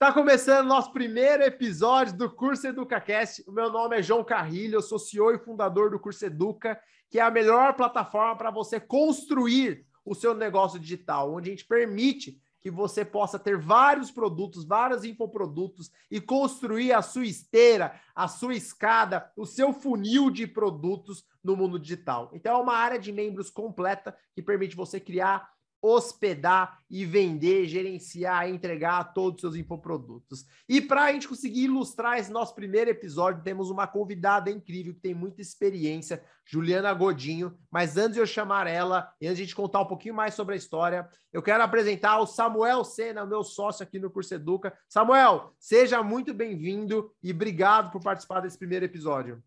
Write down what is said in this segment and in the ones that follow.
Está começando nosso primeiro episódio do Curso EducaCast. O meu nome é João Carrilho, eu sou CEO e fundador do Curso Educa, que é a melhor plataforma para você construir o seu negócio digital, onde a gente permite que você possa ter vários produtos, vários infoprodutos e construir a sua esteira, a sua escada, o seu funil de produtos no mundo digital. Então é uma área de membros completa que permite você criar hospedar e vender, gerenciar entregar todos os seus infoprodutos. E para a gente conseguir ilustrar esse nosso primeiro episódio, temos uma convidada incrível que tem muita experiência, Juliana Godinho. Mas antes de eu chamar ela e antes de a gente contar um pouquinho mais sobre a história, eu quero apresentar o Samuel Sena, meu sócio aqui no Curso Educa. Samuel, seja muito bem-vindo e obrigado por participar desse primeiro episódio.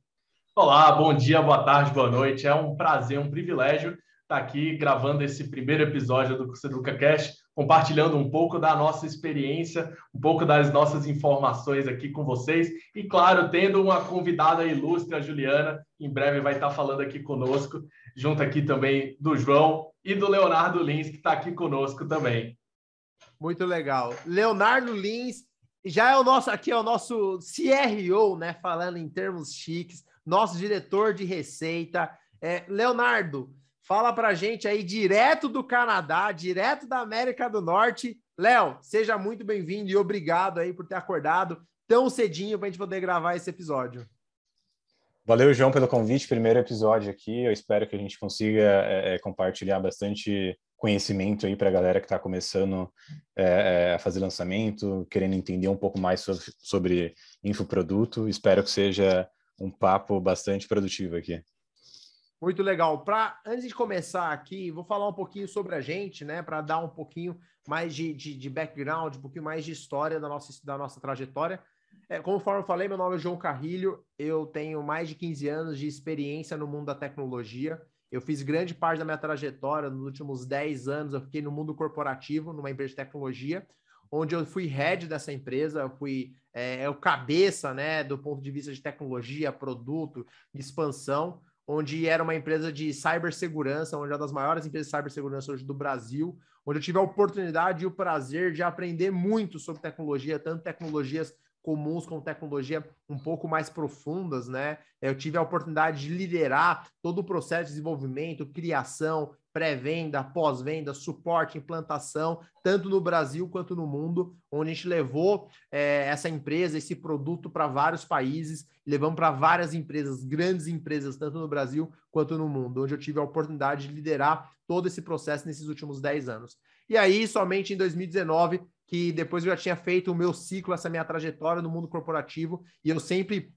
Olá, bom dia, boa tarde, boa noite. É um prazer, um privilégio estar tá aqui gravando esse primeiro episódio do Curso Educa Cash, compartilhando um pouco da nossa experiência, um pouco das nossas informações aqui com vocês e, claro, tendo uma convidada ilustre, a Juliana, em breve vai estar falando aqui conosco, junto aqui também do João e do Leonardo Lins, que está aqui conosco também. Muito legal. Leonardo Lins já é o nosso aqui é o nosso CRO, né? Falando em termos chiques, nosso diretor de receita. É, Leonardo, Fala pra gente aí direto do Canadá, direto da América do Norte. Léo, seja muito bem-vindo e obrigado aí por ter acordado tão cedinho para a gente poder gravar esse episódio. Valeu, João, pelo convite. Primeiro episódio aqui. Eu espero que a gente consiga é, é compartilhar bastante conhecimento aí para a galera que está começando é, é, a fazer lançamento, querendo entender um pouco mais sobre, sobre infoproduto. Espero que seja um papo bastante produtivo aqui. Muito legal. Pra, antes de começar aqui, vou falar um pouquinho sobre a gente, né? Para dar um pouquinho mais de, de, de, background, um pouquinho mais de história da nossa, da nossa trajetória. É, conforme eu falei, meu nome é João Carrilho, eu tenho mais de 15 anos de experiência no mundo da tecnologia. Eu fiz grande parte da minha trajetória, nos últimos 10 anos, eu fiquei no mundo corporativo, numa empresa de tecnologia, onde eu fui head dessa empresa, eu fui é, é o cabeça, né, do ponto de vista de tecnologia, produto, expansão onde era uma empresa de cibersegurança, onde é uma das maiores empresas de cibersegurança hoje do Brasil, onde eu tive a oportunidade e o prazer de aprender muito sobre tecnologia, tanto tecnologias comuns com tecnologia um pouco mais profundas, né? Eu tive a oportunidade de liderar todo o processo de desenvolvimento, criação, pré-venda, pós-venda, suporte, implantação, tanto no Brasil quanto no mundo, onde a gente levou é, essa empresa, esse produto para vários países, levamos para várias empresas, grandes empresas, tanto no Brasil quanto no mundo, onde eu tive a oportunidade de liderar todo esse processo nesses últimos 10 anos. E aí, somente em 2019, que depois eu já tinha feito o meu ciclo, essa minha trajetória no mundo corporativo, e eu sempre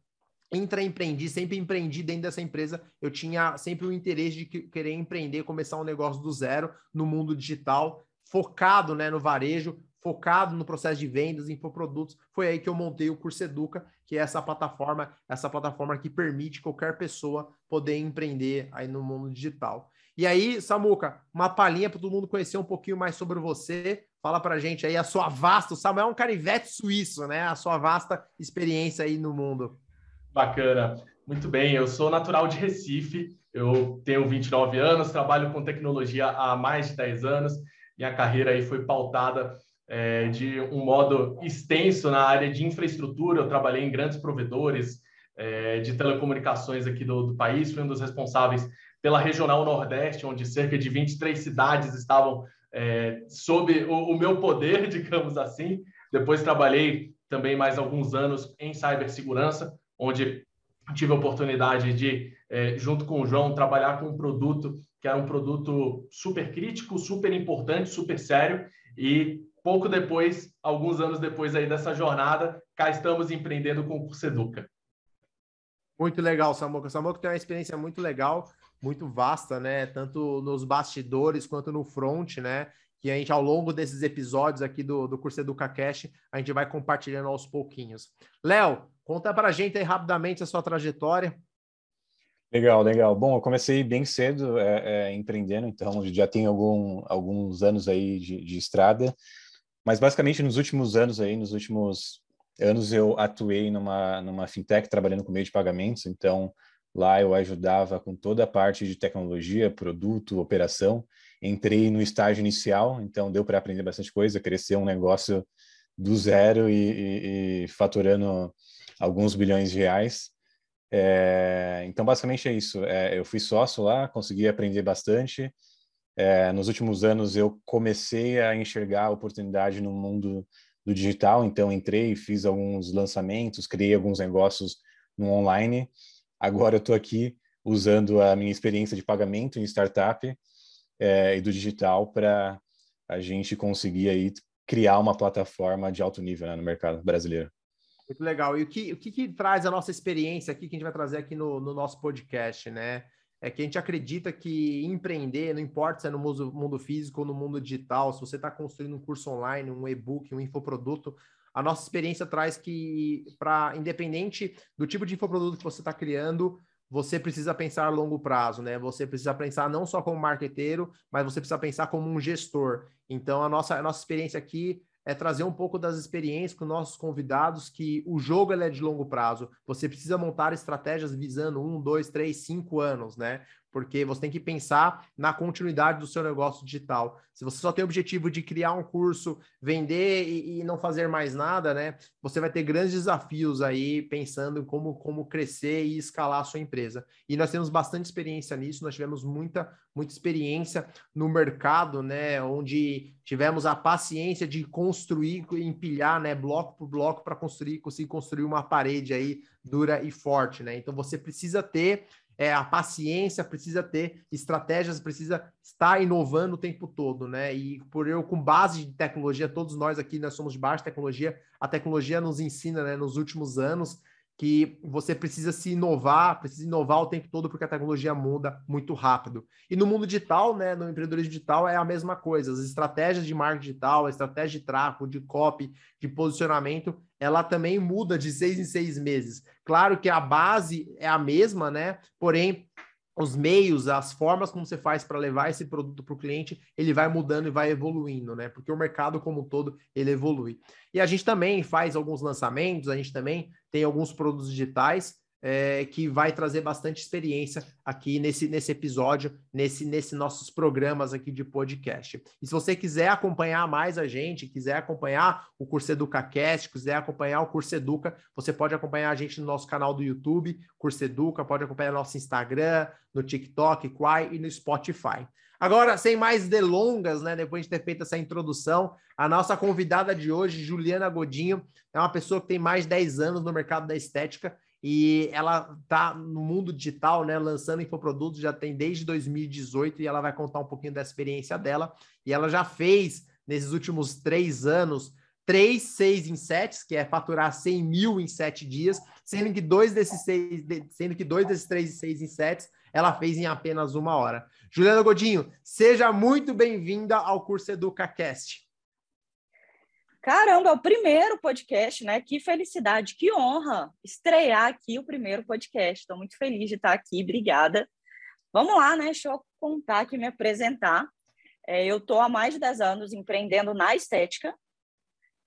intraempreendi, sempre empreendi dentro dessa empresa. Eu tinha sempre o interesse de querer empreender, começar um negócio do zero no mundo digital, focado né, no varejo, focado no processo de vendas, infoprodutos. Foi aí que eu montei o Curso Educa, que é essa plataforma, essa plataforma que permite qualquer pessoa poder empreender aí no mundo digital. E aí, Samuca, uma palhinha para todo mundo conhecer um pouquinho mais sobre você. Fala para gente aí a sua vasta, o Samuel é um canivete suíço, né? A sua vasta experiência aí no mundo. Bacana. Muito bem, eu sou natural de Recife, eu tenho 29 anos, trabalho com tecnologia há mais de 10 anos. Minha carreira aí foi pautada é, de um modo extenso na área de infraestrutura. Eu trabalhei em grandes provedores é, de telecomunicações aqui do, do, país, fui um dos responsáveis pela Regional Nordeste, onde cerca de 23 cidades estavam é, sob o, o meu poder, digamos assim. Depois trabalhei também mais alguns anos em cibersegurança, onde tive a oportunidade de, é, junto com o João, trabalhar com um produto que era um produto super crítico, super importante, super sério, e pouco depois, alguns anos depois aí dessa jornada, cá estamos empreendendo com o Curso Educa. Muito legal, Samuca. Samuca tem uma experiência muito legal, muito vasta, né? Tanto nos bastidores quanto no front, né? Que a gente, ao longo desses episódios aqui do, do Curso Educa Cash, a gente vai compartilhando aos pouquinhos. Léo, Conta para a gente aí rapidamente a sua trajetória. Legal, legal. Bom, eu comecei bem cedo é, é, empreendendo, então já tenho algum, alguns anos aí de, de, estrada, mas basicamente nos últimos anos aí, nos últimos anos eu atuei numa, numa fintech trabalhando com meio de pagamentos, então lá eu ajudava com toda a parte de tecnologia, produto, operação. Entrei no estágio inicial, então deu para aprender bastante coisa, crescer um negócio do zero e, e, e faturando alguns bilhões de reais. É, então, basicamente é isso. É, eu fui sócio lá, consegui aprender bastante. É, nos últimos anos, eu comecei a enxergar a oportunidade no mundo do digital, então entrei, fiz alguns lançamentos, criei alguns negócios no online. Agora eu estou aqui usando a minha experiência de pagamento em startup é, e do digital para a gente conseguir aí criar uma plataforma de alto nível né, no mercado brasileiro. Muito legal. E o que, o que, que, traz a nossa experiência aqui, que a gente vai trazer aqui no, no, nosso podcast, né? É que a gente acredita que empreender, não importa se é no mundo, físico ou no mundo digital, se você está construindo um curso online, um e-book, um infoproduto, a nossa experiência traz que, para independente do tipo de infoproduto que você está criando, você precisa pensar a longo prazo, né? Você precisa pensar não só como marqueteiro, mas você precisa pensar como um gestor. Então, a nossa, a nossa experiência aqui é trazer um pouco das experiências com nossos convidados, que o jogo é de longo prazo. Você precisa montar estratégias visando um, dois, três, cinco anos, né? Porque você tem que pensar na continuidade do seu negócio digital. Se você só tem o objetivo de criar um curso, vender e, e, não fazer mais nada, né? Você vai ter grandes desafios aí pensando em como, como crescer e escalar a sua empresa. E nós temos bastante experiência nisso, nós tivemos muita, muita experiência no mercado, né? Onde tivemos a paciência de construir, empilhar, né? Bloco por bloco para construir, conseguir construir uma parede aí dura e forte, né? Então você precisa ter é, a paciência, precisa ter estratégias, precisa estar inovando o tempo todo, né? E por eu, com base de tecnologia, todos nós aqui, nós somos de baixa tecnologia, a tecnologia nos ensina, né, nos últimos anos, que você precisa se inovar, precisa inovar o tempo todo porque a tecnologia muda muito rápido. E no mundo digital, né, no empreendedorismo digital é a mesma coisa. As estratégias de marketing digital, a estratégia de tráfego, de copy, de posicionamento, ela também muda de seis em seis meses. Claro que a base é a mesma, né? Porém, os meios, as formas como você faz para levar esse produto para o cliente, ele vai mudando e vai evoluindo, né? Porque o mercado como um todo, ele evolui. E a gente também faz alguns lançamentos, a gente também tem alguns produtos digitais é, que vai trazer bastante experiência aqui nesse, nesse episódio, nesse, nesse nossos programas aqui de podcast. E se você quiser acompanhar mais a gente, quiser acompanhar o Curso Educa Cast, quiser acompanhar o Curso Educa, você pode acompanhar a gente no nosso canal do YouTube, Curso Educa, pode acompanhar no nosso Instagram, no TikTok, Quai e no Spotify. Agora, sem mais delongas, né? Depois de ter feito essa introdução, a nossa convidada de hoje, Juliana Godinho, é uma pessoa que tem mais de 10 anos no mercado da estética e ela está no mundo digital, né, lançando infoprodutos já tem desde 2018 e ela vai contar um pouquinho da experiência dela. E ela já fez, nesses últimos três anos, três seis em que é faturar 100 mil em sete dias, sendo que dois desses seis, sendo que dois desses três seis em ela fez em apenas uma hora. Juliana Godinho, seja muito bem-vinda ao curso EducaCast. Caramba, é o primeiro podcast, né? Que felicidade, que honra estrear aqui o primeiro podcast. Estou muito feliz de estar aqui, obrigada. Vamos lá, né? Deixa eu contar aqui, me apresentar. É, eu estou há mais de 10 anos empreendendo na estética.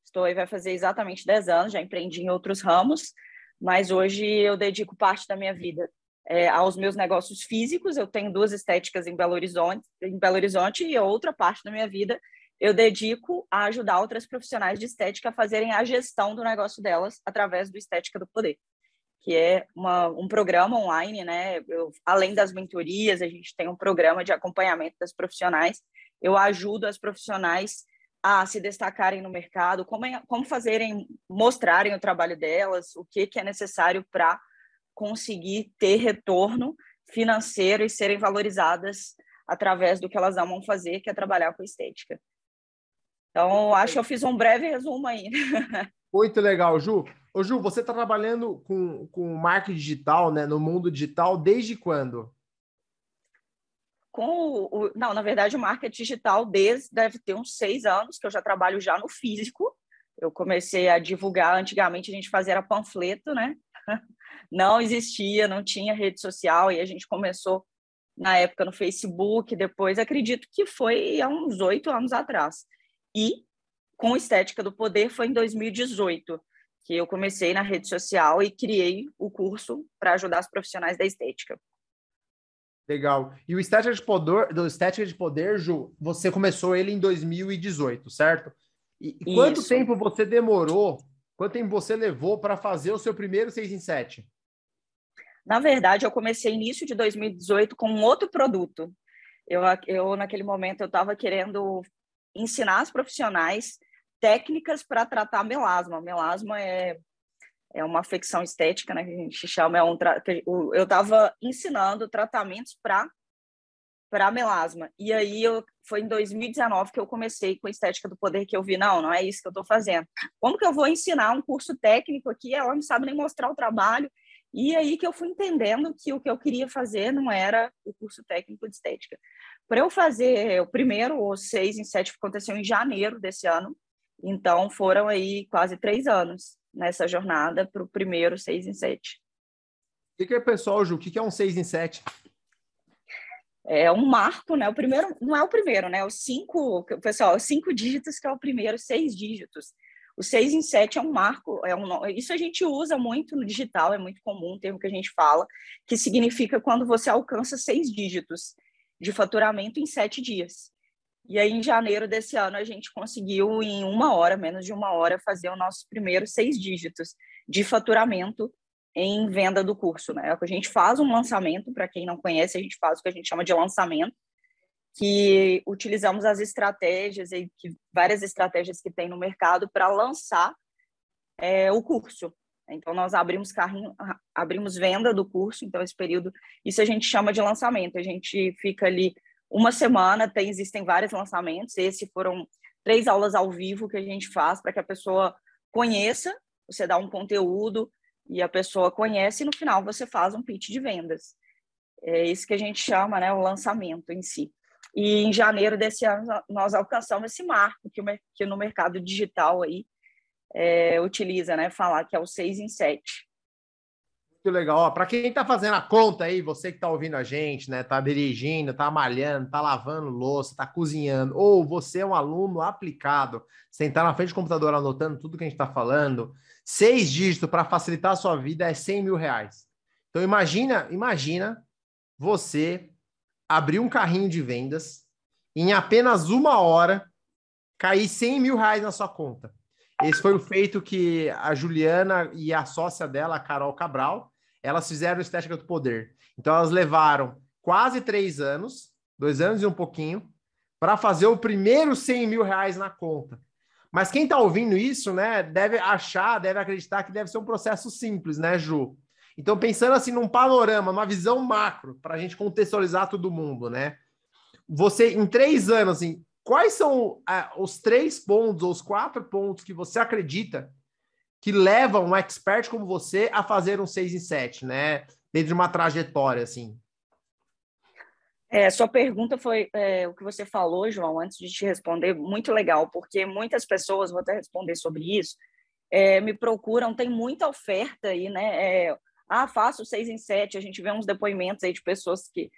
Estou aí, vai fazer exatamente 10 anos, já empreendi em outros ramos, mas hoje eu dedico parte da minha vida é, aos meus negócios físicos. Eu tenho duas estéticas em Belo Horizonte, em Belo Horizonte e outra parte da minha vida eu dedico a ajudar outras profissionais de estética a fazerem a gestão do negócio delas através do Estética do Poder, que é uma, um programa online, né? Eu, além das mentorias, a gente tem um programa de acompanhamento das profissionais. Eu ajudo as profissionais a se destacarem no mercado, como, como fazerem, mostrarem o trabalho delas, o que, que é necessário para conseguir ter retorno financeiro e serem valorizadas através do que elas amam fazer, que é trabalhar com estética. Então, acho que eu fiz um breve resumo aí. Muito legal, Ju. Ô, Ju, você está trabalhando com, com marketing digital, né, no mundo digital, desde quando? Com o, não, na verdade, o marketing digital desde deve ter uns seis anos que eu já trabalho já no físico. Eu comecei a divulgar, antigamente a gente fazia panfleto, né? Não existia, não tinha rede social, e a gente começou na época no Facebook, depois acredito que foi há uns oito anos atrás. E com Estética do Poder foi em 2018 que eu comecei na rede social e criei o curso para ajudar os profissionais da estética. Legal. E o Estética de Poder, do Estética de Poder, Ju, você começou ele em 2018, certo? E, e quanto Isso. tempo você demorou? Quanto tempo você levou para fazer o seu primeiro 6 em 7? Na verdade, eu comecei início de 2018 com um outro produto. Eu, eu naquele momento, eu estava querendo ensinar as profissionais técnicas para tratar melasma. Melasma é, é uma afecção estética, né, que a gente chama. É um eu estava ensinando tratamentos para para melasma. E aí eu, foi em 2019 que eu comecei com a estética do poder que eu vi, não, não é isso que eu estou fazendo. Como que eu vou ensinar um curso técnico aqui? Ela não sabe nem mostrar o trabalho. E aí que eu fui entendendo que o que eu queria fazer não era o curso técnico de estética. Para eu fazer o primeiro, o seis em sete, aconteceu em janeiro desse ano. Então foram aí quase três anos nessa jornada para o primeiro seis em sete. O que, que é, pessoal, Ju? O que, que é um seis em sete? é um marco, né? O primeiro não é o primeiro, né? Os cinco, pessoal, os cinco dígitos que é o primeiro, seis dígitos. O seis em sete é um marco, é um, isso a gente usa muito no digital, é muito comum, um termo que a gente fala, que significa quando você alcança seis dígitos de faturamento em sete dias. E aí, em janeiro desse ano, a gente conseguiu, em uma hora, menos de uma hora, fazer o nosso primeiro seis dígitos de faturamento em venda do curso, né? A gente faz um lançamento, para quem não conhece, a gente faz o que a gente chama de lançamento, que utilizamos as estratégias e várias estratégias que tem no mercado para lançar é, o curso. Então nós abrimos carrinho, abrimos venda do curso, então esse período, isso a gente chama de lançamento. A gente fica ali uma semana, tem existem vários lançamentos. Esse foram três aulas ao vivo que a gente faz para que a pessoa conheça, você dá um conteúdo, e a pessoa conhece e no final você faz um pitch de vendas. É isso que a gente chama, né, o lançamento em si. E em janeiro desse ano nós alcançamos esse marco que, que no mercado digital aí é, utiliza, né, falar que é o 6 em 7. Muito legal. Para quem está fazendo a conta aí, você que está ouvindo a gente, né, está dirigindo, está malhando, está lavando louça, está cozinhando, ou você é um aluno aplicado, sentar na frente do computador anotando tudo que a gente está falando, Seis dígitos para facilitar a sua vida é 100 mil reais. Então imagina, imagina você abrir um carrinho de vendas em apenas uma hora cair 100 mil reais na sua conta. Esse foi o feito que a Juliana e a sócia dela, a Carol Cabral, elas fizeram Estética do Poder. Então elas levaram quase três anos, dois anos e um pouquinho, para fazer o primeiro 100 mil reais na conta. Mas quem está ouvindo isso, né, deve achar, deve acreditar que deve ser um processo simples, né, Ju? Então, pensando assim num panorama, numa visão macro, para a gente contextualizar todo mundo, né? Você, em três anos, assim, quais são os três pontos ou os quatro pontos que você acredita que levam um expert como você a fazer um 6 em 7, né? Dentro de uma trajetória, assim. É, sua pergunta foi é, o que você falou, João, antes de te responder, muito legal, porque muitas pessoas, vou até responder sobre isso, é, me procuram, tem muita oferta aí, né? É, ah, faço seis em sete, a gente vê uns depoimentos aí de pessoas que,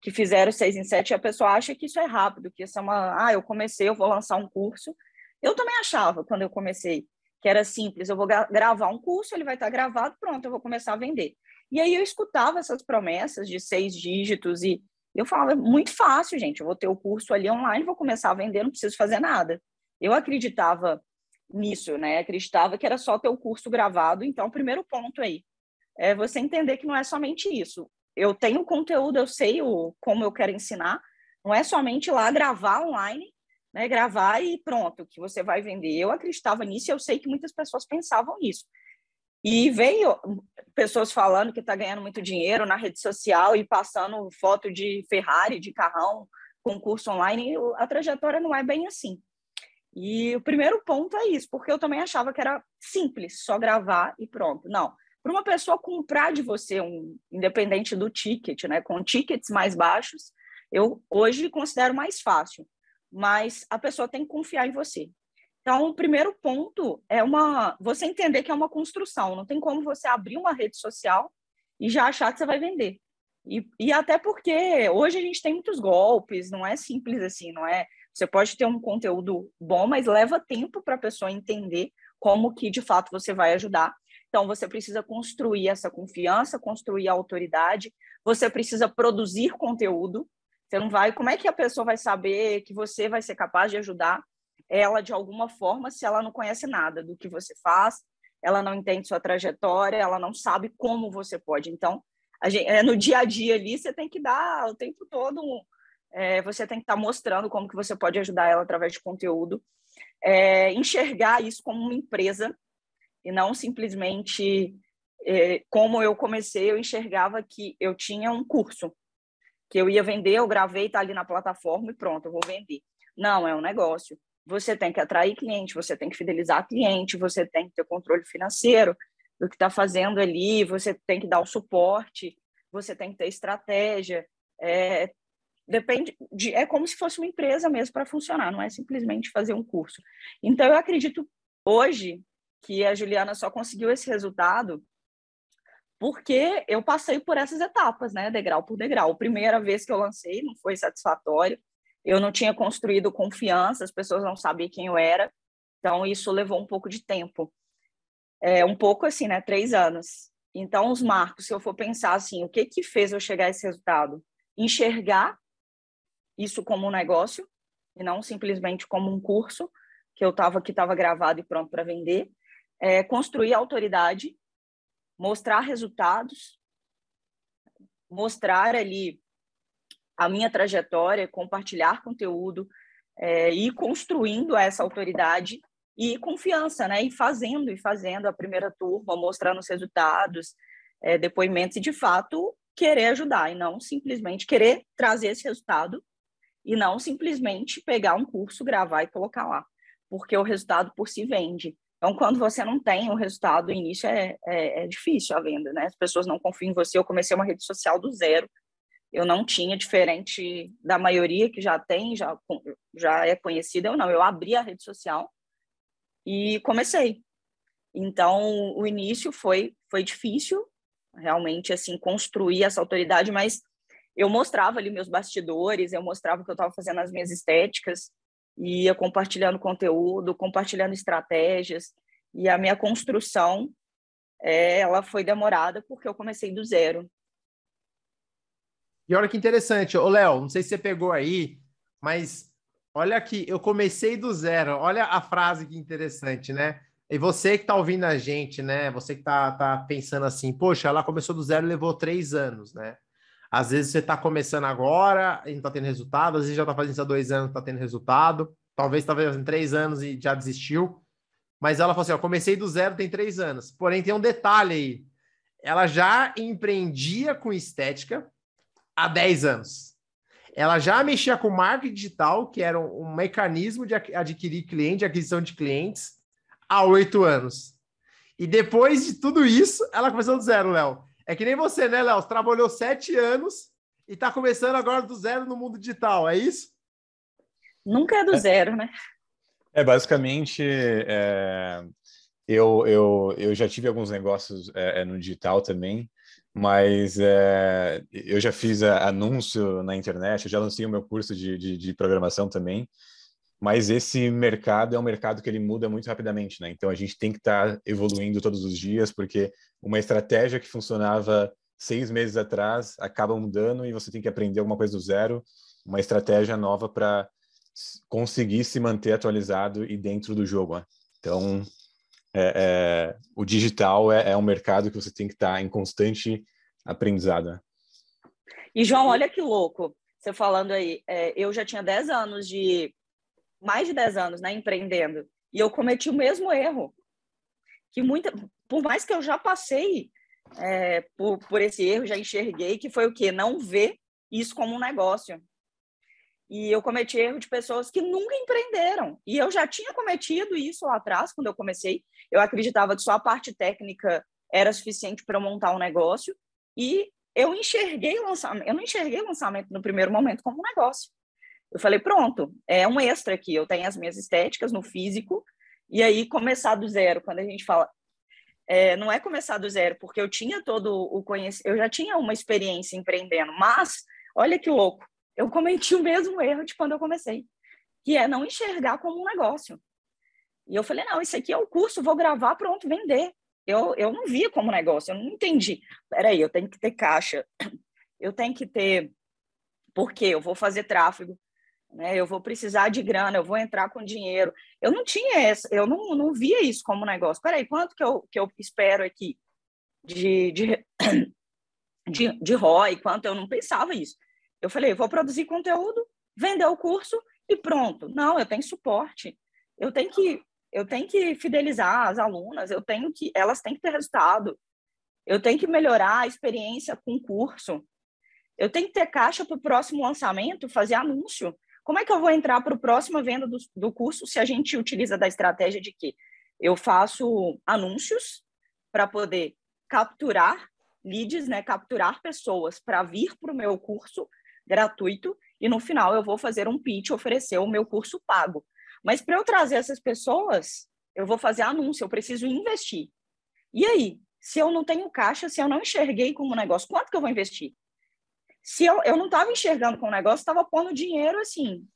que fizeram seis em sete a pessoa acha que isso é rápido, que isso é uma, ah, eu comecei, eu vou lançar um curso. Eu também achava, quando eu comecei, que era simples, eu vou gravar um curso, ele vai estar gravado, pronto, eu vou começar a vender. E aí eu escutava essas promessas de seis dígitos e eu falava, é muito fácil, gente, eu vou ter o curso ali online, vou começar a vender, não preciso fazer nada. Eu acreditava nisso, né? Acreditava que era só ter o curso gravado. Então, o primeiro ponto aí é você entender que não é somente isso. Eu tenho conteúdo, eu sei o, como eu quero ensinar, não é somente lá gravar online, né? Gravar e pronto, que você vai vender. Eu acreditava nisso e eu sei que muitas pessoas pensavam nisso. E veio pessoas falando que está ganhando muito dinheiro na rede social e passando foto de Ferrari, de carrão, concurso online. A trajetória não é bem assim. E o primeiro ponto é isso, porque eu também achava que era simples, só gravar e pronto. Não. Para uma pessoa comprar de você, um, independente do ticket, né, com tickets mais baixos, eu hoje considero mais fácil. Mas a pessoa tem que confiar em você. Então, o primeiro ponto é uma você entender que é uma construção. Não tem como você abrir uma rede social e já achar que você vai vender. E, e até porque hoje a gente tem muitos golpes, não é simples assim, não é? Você pode ter um conteúdo bom, mas leva tempo para a pessoa entender como que de fato você vai ajudar. Então, você precisa construir essa confiança, construir a autoridade, você precisa produzir conteúdo. Você não vai. Como é que a pessoa vai saber que você vai ser capaz de ajudar ela de alguma forma se ela não conhece nada do que você faz, ela não entende sua trajetória, ela não sabe como você pode. Então, gente, é, no dia a dia ali, você tem que dar o tempo todo, é, você tem que estar tá mostrando como que você pode ajudar ela através de conteúdo, é, enxergar isso como uma empresa e não simplesmente é, como eu comecei, eu enxergava que eu tinha um curso que eu ia vender, eu gravei, tá ali na plataforma e pronto, eu vou vender. Não, é um negócio. Você tem que atrair cliente, você tem que fidelizar cliente, você tem que ter controle financeiro do que está fazendo ali, você tem que dar o suporte, você tem que ter estratégia. É, depende de, é como se fosse uma empresa mesmo para funcionar, não é simplesmente fazer um curso. Então eu acredito hoje que a Juliana só conseguiu esse resultado porque eu passei por essas etapas, né, degrau por degrau. A primeira vez que eu lancei não foi satisfatório, eu não tinha construído confiança, as pessoas não sabiam quem eu era, então isso levou um pouco de tempo. É, um pouco assim, né, três anos. Então, os marcos, se eu for pensar assim, o que que fez eu chegar a esse resultado? Enxergar isso como um negócio e não simplesmente como um curso que eu estava que estava gravado e pronto para vender. É, construir autoridade mostrar resultados, mostrar ali a minha trajetória, compartilhar conteúdo, é, ir construindo essa autoridade e confiança, né? E fazendo, e fazendo a primeira turma, mostrando os resultados, é, depoimentos e, de fato, querer ajudar e não simplesmente querer trazer esse resultado e não simplesmente pegar um curso, gravar e colocar lá, porque o resultado por si vende. Então, quando você não tem o resultado, o início é, é, é, difícil a venda, né? As pessoas não confiam em você. Eu comecei uma rede social do zero. Eu não tinha, diferente da maioria que já tem, já, já é conhecida, eu não. Eu abri a rede social e comecei. Então, o início foi, foi difícil, realmente, assim, construir essa autoridade, mas eu mostrava ali meus bastidores, eu mostrava o que eu estava fazendo nas minhas estéticas, ia compartilhando conteúdo, compartilhando estratégias, e a minha construção é, ela foi demorada porque eu comecei do zero. E olha que interessante, ô Léo, não sei se você pegou aí, mas olha aqui, eu comecei do zero. Olha a frase que interessante, né? E você que está ouvindo a gente, né? Você que está tá pensando assim, poxa, ela começou do zero e levou três anos, né? Às vezes você está começando agora e não está tendo resultado, às vezes já está fazendo isso há dois anos, está tendo resultado, talvez está fazendo três anos e já desistiu. Mas ela falou assim: ó, comecei do zero tem três anos. Porém, tem um detalhe aí. Ela já empreendia com estética há 10 anos. Ela já mexia com marketing digital, que era um, um mecanismo de adquirir cliente, de aquisição de clientes, há oito anos. E depois de tudo isso, ela começou do zero, Léo. É que nem você, né, Léo? Você trabalhou sete anos e está começando agora do zero no mundo digital, é isso? Nunca é do zero, né? É, basicamente, é, eu, eu, eu já tive alguns negócios é, é no digital também, mas é, eu já fiz anúncio na internet, eu já lancei o meu curso de, de, de programação também, mas esse mercado é um mercado que ele muda muito rapidamente, né? Então a gente tem que estar tá evoluindo todos os dias, porque uma estratégia que funcionava seis meses atrás acaba mudando e você tem que aprender alguma coisa do zero, uma estratégia nova para conseguir se manter atualizado e dentro do jogo. Né? Então é, é, o digital é, é, um mercado que você tem que estar tá em constante aprendizado. Né? E João, olha que louco, você falando aí, é, eu já tinha 10 anos de mais de 10 anos, né, empreendendo, e eu cometi o mesmo erro. Que muita, por mais que eu já passei é, por, por esse erro, já enxerguei que foi o quê? Não ver isso como um negócio. E eu cometi erro de pessoas que nunca empreenderam. E eu já tinha cometido isso lá atrás, quando eu comecei. Eu acreditava que só a parte técnica era suficiente para montar um negócio. E eu enxerguei lançamento, eu não enxerguei lançamento no primeiro momento como um negócio. Eu falei, pronto, é um extra aqui. Eu tenho as minhas estéticas no físico, e aí começar do zero. Quando a gente fala, é, não é começar do zero, porque eu tinha todo o conhecimento, eu já tinha uma experiência empreendendo, mas olha que louco, eu cometi o mesmo erro de quando eu comecei, que é não enxergar como um negócio. E eu falei, não, isso aqui é o curso, vou gravar, pronto, vender. Eu, eu não via como negócio, eu não entendi. Peraí, eu tenho que ter caixa, eu tenho que ter. Por quê? Eu vou fazer tráfego, né? Eu vou precisar de grana, eu vou entrar com dinheiro. Eu não tinha essa, eu não, não via isso como negócio. Peraí, quanto que eu, que eu espero aqui de, de, de, de ROI? Quanto eu não pensava isso. Eu falei, vou produzir conteúdo, vender o curso e pronto. Não, eu tenho suporte. Eu tenho que eu tenho que fidelizar as alunas, eu tenho que elas têm que ter resultado. Eu tenho que melhorar a experiência com o curso. Eu tenho que ter caixa para o próximo lançamento, fazer anúncio. Como é que eu vou entrar para a próxima venda do, do curso se a gente utiliza da estratégia de que eu faço anúncios para poder capturar leads, né, capturar pessoas para vir para o meu curso gratuito e no final eu vou fazer um pitch, oferecer o meu curso pago. Mas para eu trazer essas pessoas, eu vou fazer anúncio, eu preciso investir. E aí, se eu não tenho caixa, se eu não enxerguei como negócio, quanto que eu vou investir? Se eu, eu não estava enxergando como negócio, estava pondo dinheiro assim,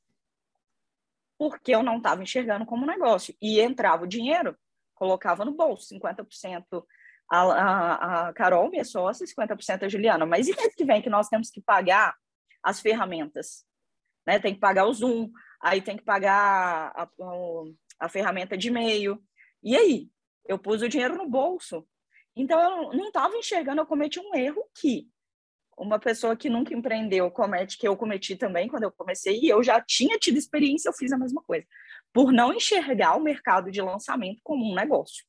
porque eu não estava enxergando como negócio. E entrava o dinheiro, colocava no bolso, 50% a, a, a Carol, minha sócia, 50% a Juliana. Mas e mês que vem que nós temos que pagar as ferramentas. Né? Tem que pagar o Zoom, aí tem que pagar a, a ferramenta de e-mail. E aí? Eu pus o dinheiro no bolso. Então, eu não estava enxergando, eu cometi um erro que uma pessoa que nunca empreendeu comete, que eu cometi também quando eu comecei, e eu já tinha tido experiência, eu fiz a mesma coisa. Por não enxergar o mercado de lançamento como um negócio.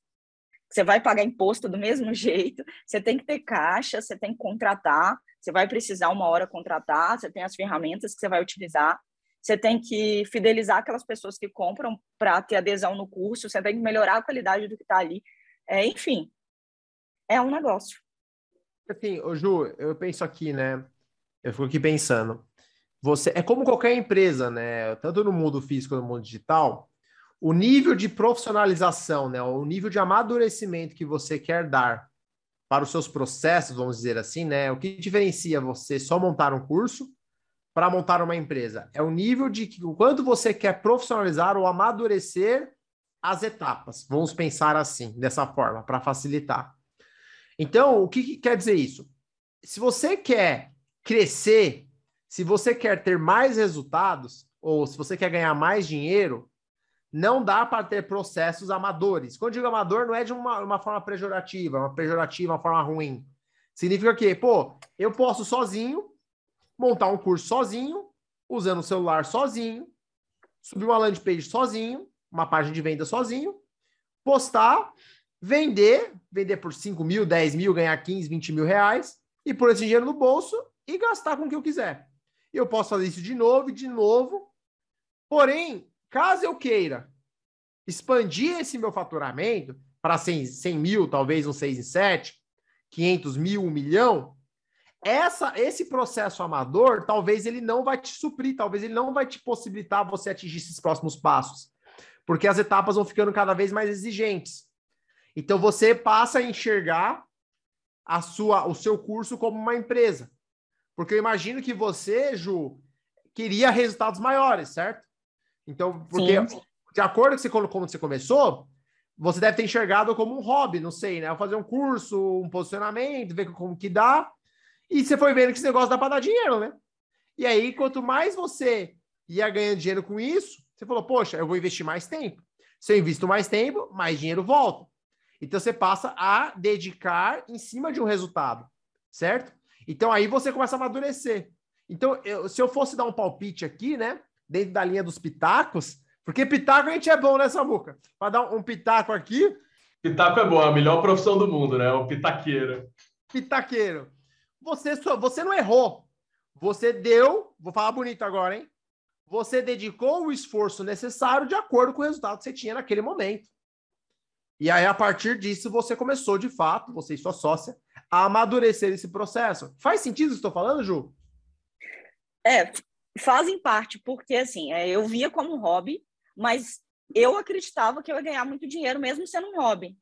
Você vai pagar imposto do mesmo jeito, você tem que ter caixa, você tem que contratar, você vai precisar uma hora contratar, você tem as ferramentas que você vai utilizar, você tem que fidelizar aquelas pessoas que compram para ter adesão no curso, você tem que melhorar a qualidade do que está ali. É, enfim, é um negócio. Assim, ô Ju, eu penso aqui, né? Eu fico aqui pensando. Você é como qualquer empresa, né? Tanto no mundo físico quanto no mundo digital, o nível de profissionalização, né? O nível de amadurecimento que você quer dar para os seus processos, vamos dizer assim, né? O que diferencia você só montar um curso para montar uma empresa? É o nível de que, o quanto você quer profissionalizar ou amadurecer as etapas. Vamos pensar assim, dessa forma, para facilitar. Então, o que, que quer dizer isso? Se você quer crescer, se você quer ter mais resultados, ou se você quer ganhar mais dinheiro, não dá para ter processos amadores. Quando digo amador, não é de uma, uma forma pejorativa, uma pejorativa, uma forma ruim. Significa que, pô, eu posso sozinho montar um curso sozinho, usando o celular sozinho, subir uma landing page sozinho, uma página de venda sozinho, postar, vender, vender por 5 mil, 10 mil, ganhar 15, 20 mil reais, e pôr esse dinheiro no bolso e gastar com o que eu quiser. Eu posso fazer isso de novo e de novo. Porém, Caso eu queira expandir esse meu faturamento para 100, 100 mil, talvez um 6 em 7, 500 mil, 1 milhão, essa, esse processo amador, talvez ele não vai te suprir, talvez ele não vai te possibilitar você atingir esses próximos passos, porque as etapas vão ficando cada vez mais exigentes. Então você passa a enxergar a sua, o seu curso como uma empresa, porque eu imagino que você, Ju, queria resultados maiores, certo? Então, porque Sim. de acordo com você, como você começou, você deve ter enxergado como um hobby, não sei, né? Fazer um curso, um posicionamento, ver como que dá. E você foi vendo que esse negócio dá para dar dinheiro, né? E aí, quanto mais você ia ganhando dinheiro com isso, você falou, poxa, eu vou investir mais tempo. Se eu invisto mais tempo, mais dinheiro volta. Então você passa a dedicar em cima de um resultado, certo? Então aí você começa a amadurecer. Então, eu, se eu fosse dar um palpite aqui, né? dentro da linha dos pitacos, porque pitaco a gente é bom, né, Samuca? Para dar um pitaco aqui. Pitaco é bom, é a melhor profissão do mundo, né? O pitaqueiro. Pitaqueiro. Você, você não errou. Você deu, vou falar bonito agora, hein? Você dedicou o esforço necessário de acordo com o resultado que você tinha naquele momento. E aí, a partir disso, você começou, de fato, você e sua sócia, a amadurecer esse processo. Faz sentido o que estou falando, Ju? É, fazem parte, porque assim, é, eu via como hobby, mas eu acreditava que eu ia ganhar muito dinheiro mesmo sendo um hobby,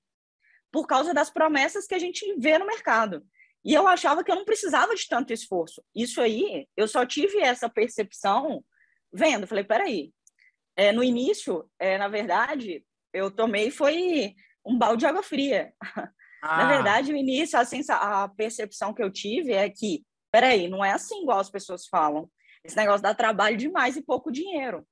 por causa das promessas que a gente vê no mercado. E eu achava que eu não precisava de tanto esforço. Isso aí, eu só tive essa percepção vendo. Falei, peraí, é, no início, é, na verdade, eu tomei foi um balde de água fria. Ah. Na verdade, no início, a, a percepção que eu tive é que, peraí, não é assim igual as pessoas falam esse negócio dá trabalho demais e pouco dinheiro.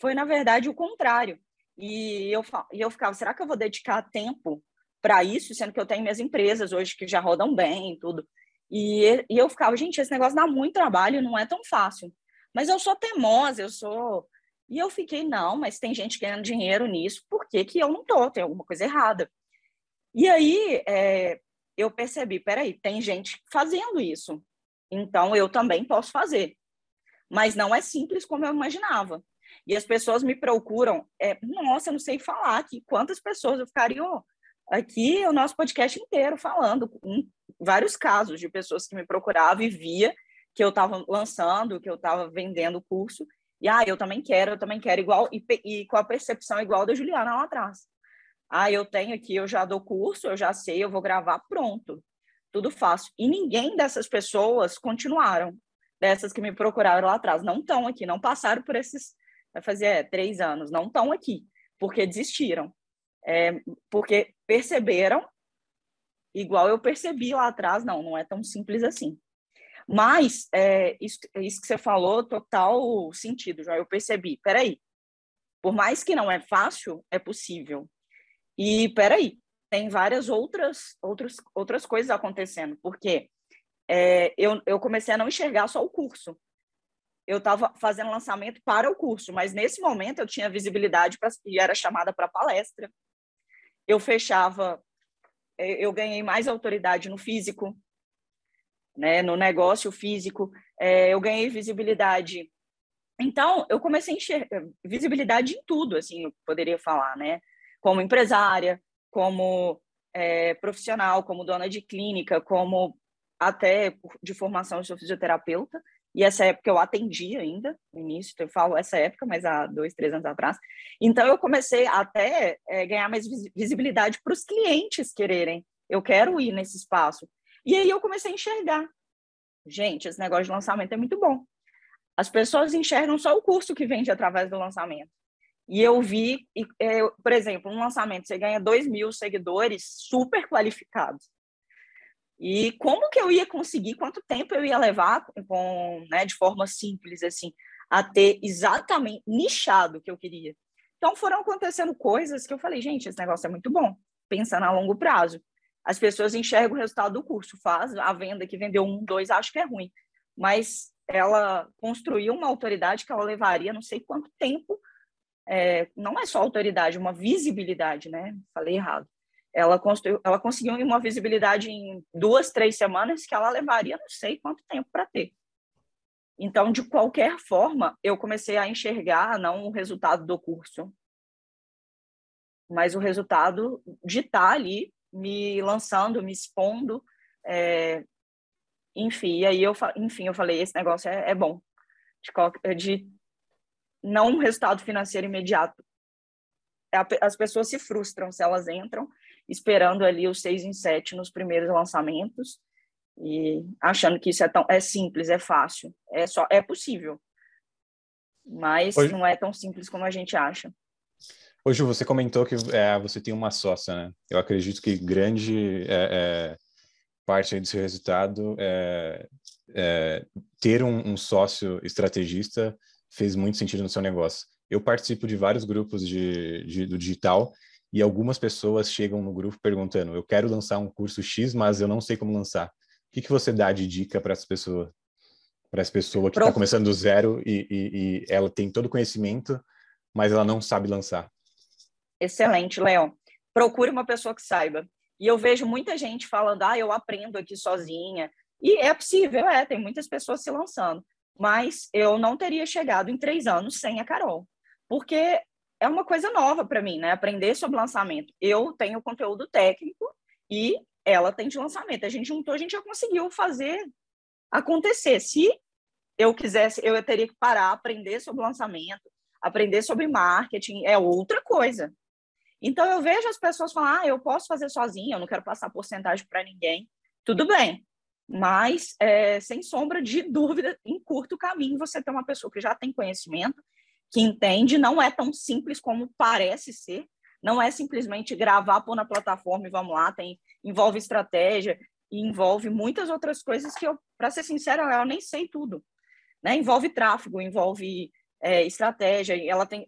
Foi, na verdade, o contrário. E eu, e eu ficava, será que eu vou dedicar tempo para isso, sendo que eu tenho minhas empresas hoje que já rodam bem e tudo. E, e eu ficava, gente, esse negócio dá muito trabalho, não é tão fácil. Mas eu sou teimosa, eu sou. E eu fiquei, não, mas tem gente ganhando dinheiro nisso, por que, que eu não tô? Tem alguma coisa errada. E aí é, eu percebi, peraí, tem gente fazendo isso, então eu também posso fazer. Mas não é simples como eu imaginava. E as pessoas me procuram, é, nossa, eu não sei falar aqui quantas pessoas eu ficaria, oh, aqui o nosso podcast inteiro falando, em vários casos de pessoas que me procuravam e via que eu estava lançando, que eu estava vendendo o curso, e ah, eu também quero, eu também quero, igual, e, e, com a percepção igual da Juliana lá atrás. Ah, eu tenho aqui, eu já dou curso, eu já sei, eu vou gravar, pronto. Tudo fácil. E ninguém dessas pessoas continuaram, dessas que me procuraram lá atrás. Não estão aqui, não passaram por esses, vai fazer é, três anos, não estão aqui, porque desistiram é, porque perceberam, igual eu percebi lá atrás, não, não é tão simples assim. Mas é, isso, isso que você falou, total sentido, já eu percebi. Peraí, por mais que não é fácil, é possível. E peraí, tem várias outras, outras, outras coisas acontecendo, porque é, eu, eu comecei a não enxergar só o curso. Eu estava fazendo lançamento para o curso, mas nesse momento eu tinha visibilidade pra, e era chamada para palestra, eu fechava, é, eu ganhei mais autoridade no físico, né, no negócio físico, é, eu ganhei visibilidade. Então, eu comecei a enxergar visibilidade em tudo, assim, eu poderia falar, né? Como empresária, como é, profissional, como dona de clínica, como até de formação eu sou fisioterapeuta. E essa época eu atendi ainda, no início, eu falo essa época, mas há dois, três anos atrás. Então eu comecei até é, ganhar mais visibilidade para os clientes quererem. Eu quero ir nesse espaço. E aí eu comecei a enxergar. Gente, esse negócio de lançamento é muito bom. As pessoas enxergam só o curso que vende através do lançamento. E eu vi, é, por exemplo, um lançamento, você ganha 2 mil seguidores super qualificados. E como que eu ia conseguir, quanto tempo eu ia levar com, né, de forma simples, assim, a ter exatamente nichado o que eu queria. Então foram acontecendo coisas que eu falei, gente, esse negócio é muito bom, pensando a longo prazo. As pessoas enxergam o resultado do curso, faz a venda que vendeu um, dois, acho que é ruim. Mas ela construiu uma autoridade que ela levaria não sei quanto tempo. É, não é só autoridade, uma visibilidade, né? Falei errado ela, construiu, ela conseguiu uma visibilidade em duas, três semanas que ela levaria não sei quanto tempo para ter. Então, de qualquer forma, eu comecei a enxergar não o resultado do curso, mas o resultado de estar ali me lançando, me expondo, é, enfim, aí eu, enfim, eu falei, esse negócio é, é bom, de, de não um resultado financeiro imediato. As pessoas se frustram se elas entram esperando ali os seis em sete nos primeiros lançamentos e achando que isso é tão é simples, é fácil, é só é possível, mas Hoje... não é tão simples como a gente acha. Hoje você comentou que é, você tem uma sócia, né? Eu acredito que grande é, é, parte do seu resultado é, é ter um, um, sócio estrategista fez muito sentido no seu negócio. Eu participo de vários grupos de, de do digital e algumas pessoas chegam no grupo perguntando: eu quero lançar um curso X, mas eu não sei como lançar. O que, que você dá de dica para essa pessoa? Para essa pessoa que está começando do zero e, e, e ela tem todo o conhecimento, mas ela não sabe lançar. Excelente, Léo. Procure uma pessoa que saiba. E eu vejo muita gente falando, ah, eu aprendo aqui sozinha. E é possível, é, tem muitas pessoas se lançando. Mas eu não teria chegado em três anos sem a Carol. Porque é uma coisa nova para mim, né? Aprender sobre lançamento. Eu tenho conteúdo técnico e ela tem de lançamento. A gente juntou, a gente já conseguiu fazer acontecer. Se eu quisesse, eu teria que parar, aprender sobre lançamento, aprender sobre marketing, é outra coisa. Então eu vejo as pessoas falar, ah, eu posso fazer sozinha, eu não quero passar porcentagem para ninguém. Tudo bem, mas é, sem sombra de dúvida, em curto caminho você tem uma pessoa que já tem conhecimento que entende, não é tão simples como parece ser, não é simplesmente gravar, pôr na plataforma e vamos lá, tem, envolve estratégia, envolve muitas outras coisas que eu, para ser sincera, eu nem sei tudo. né? Envolve tráfego, envolve é, estratégia, ela tem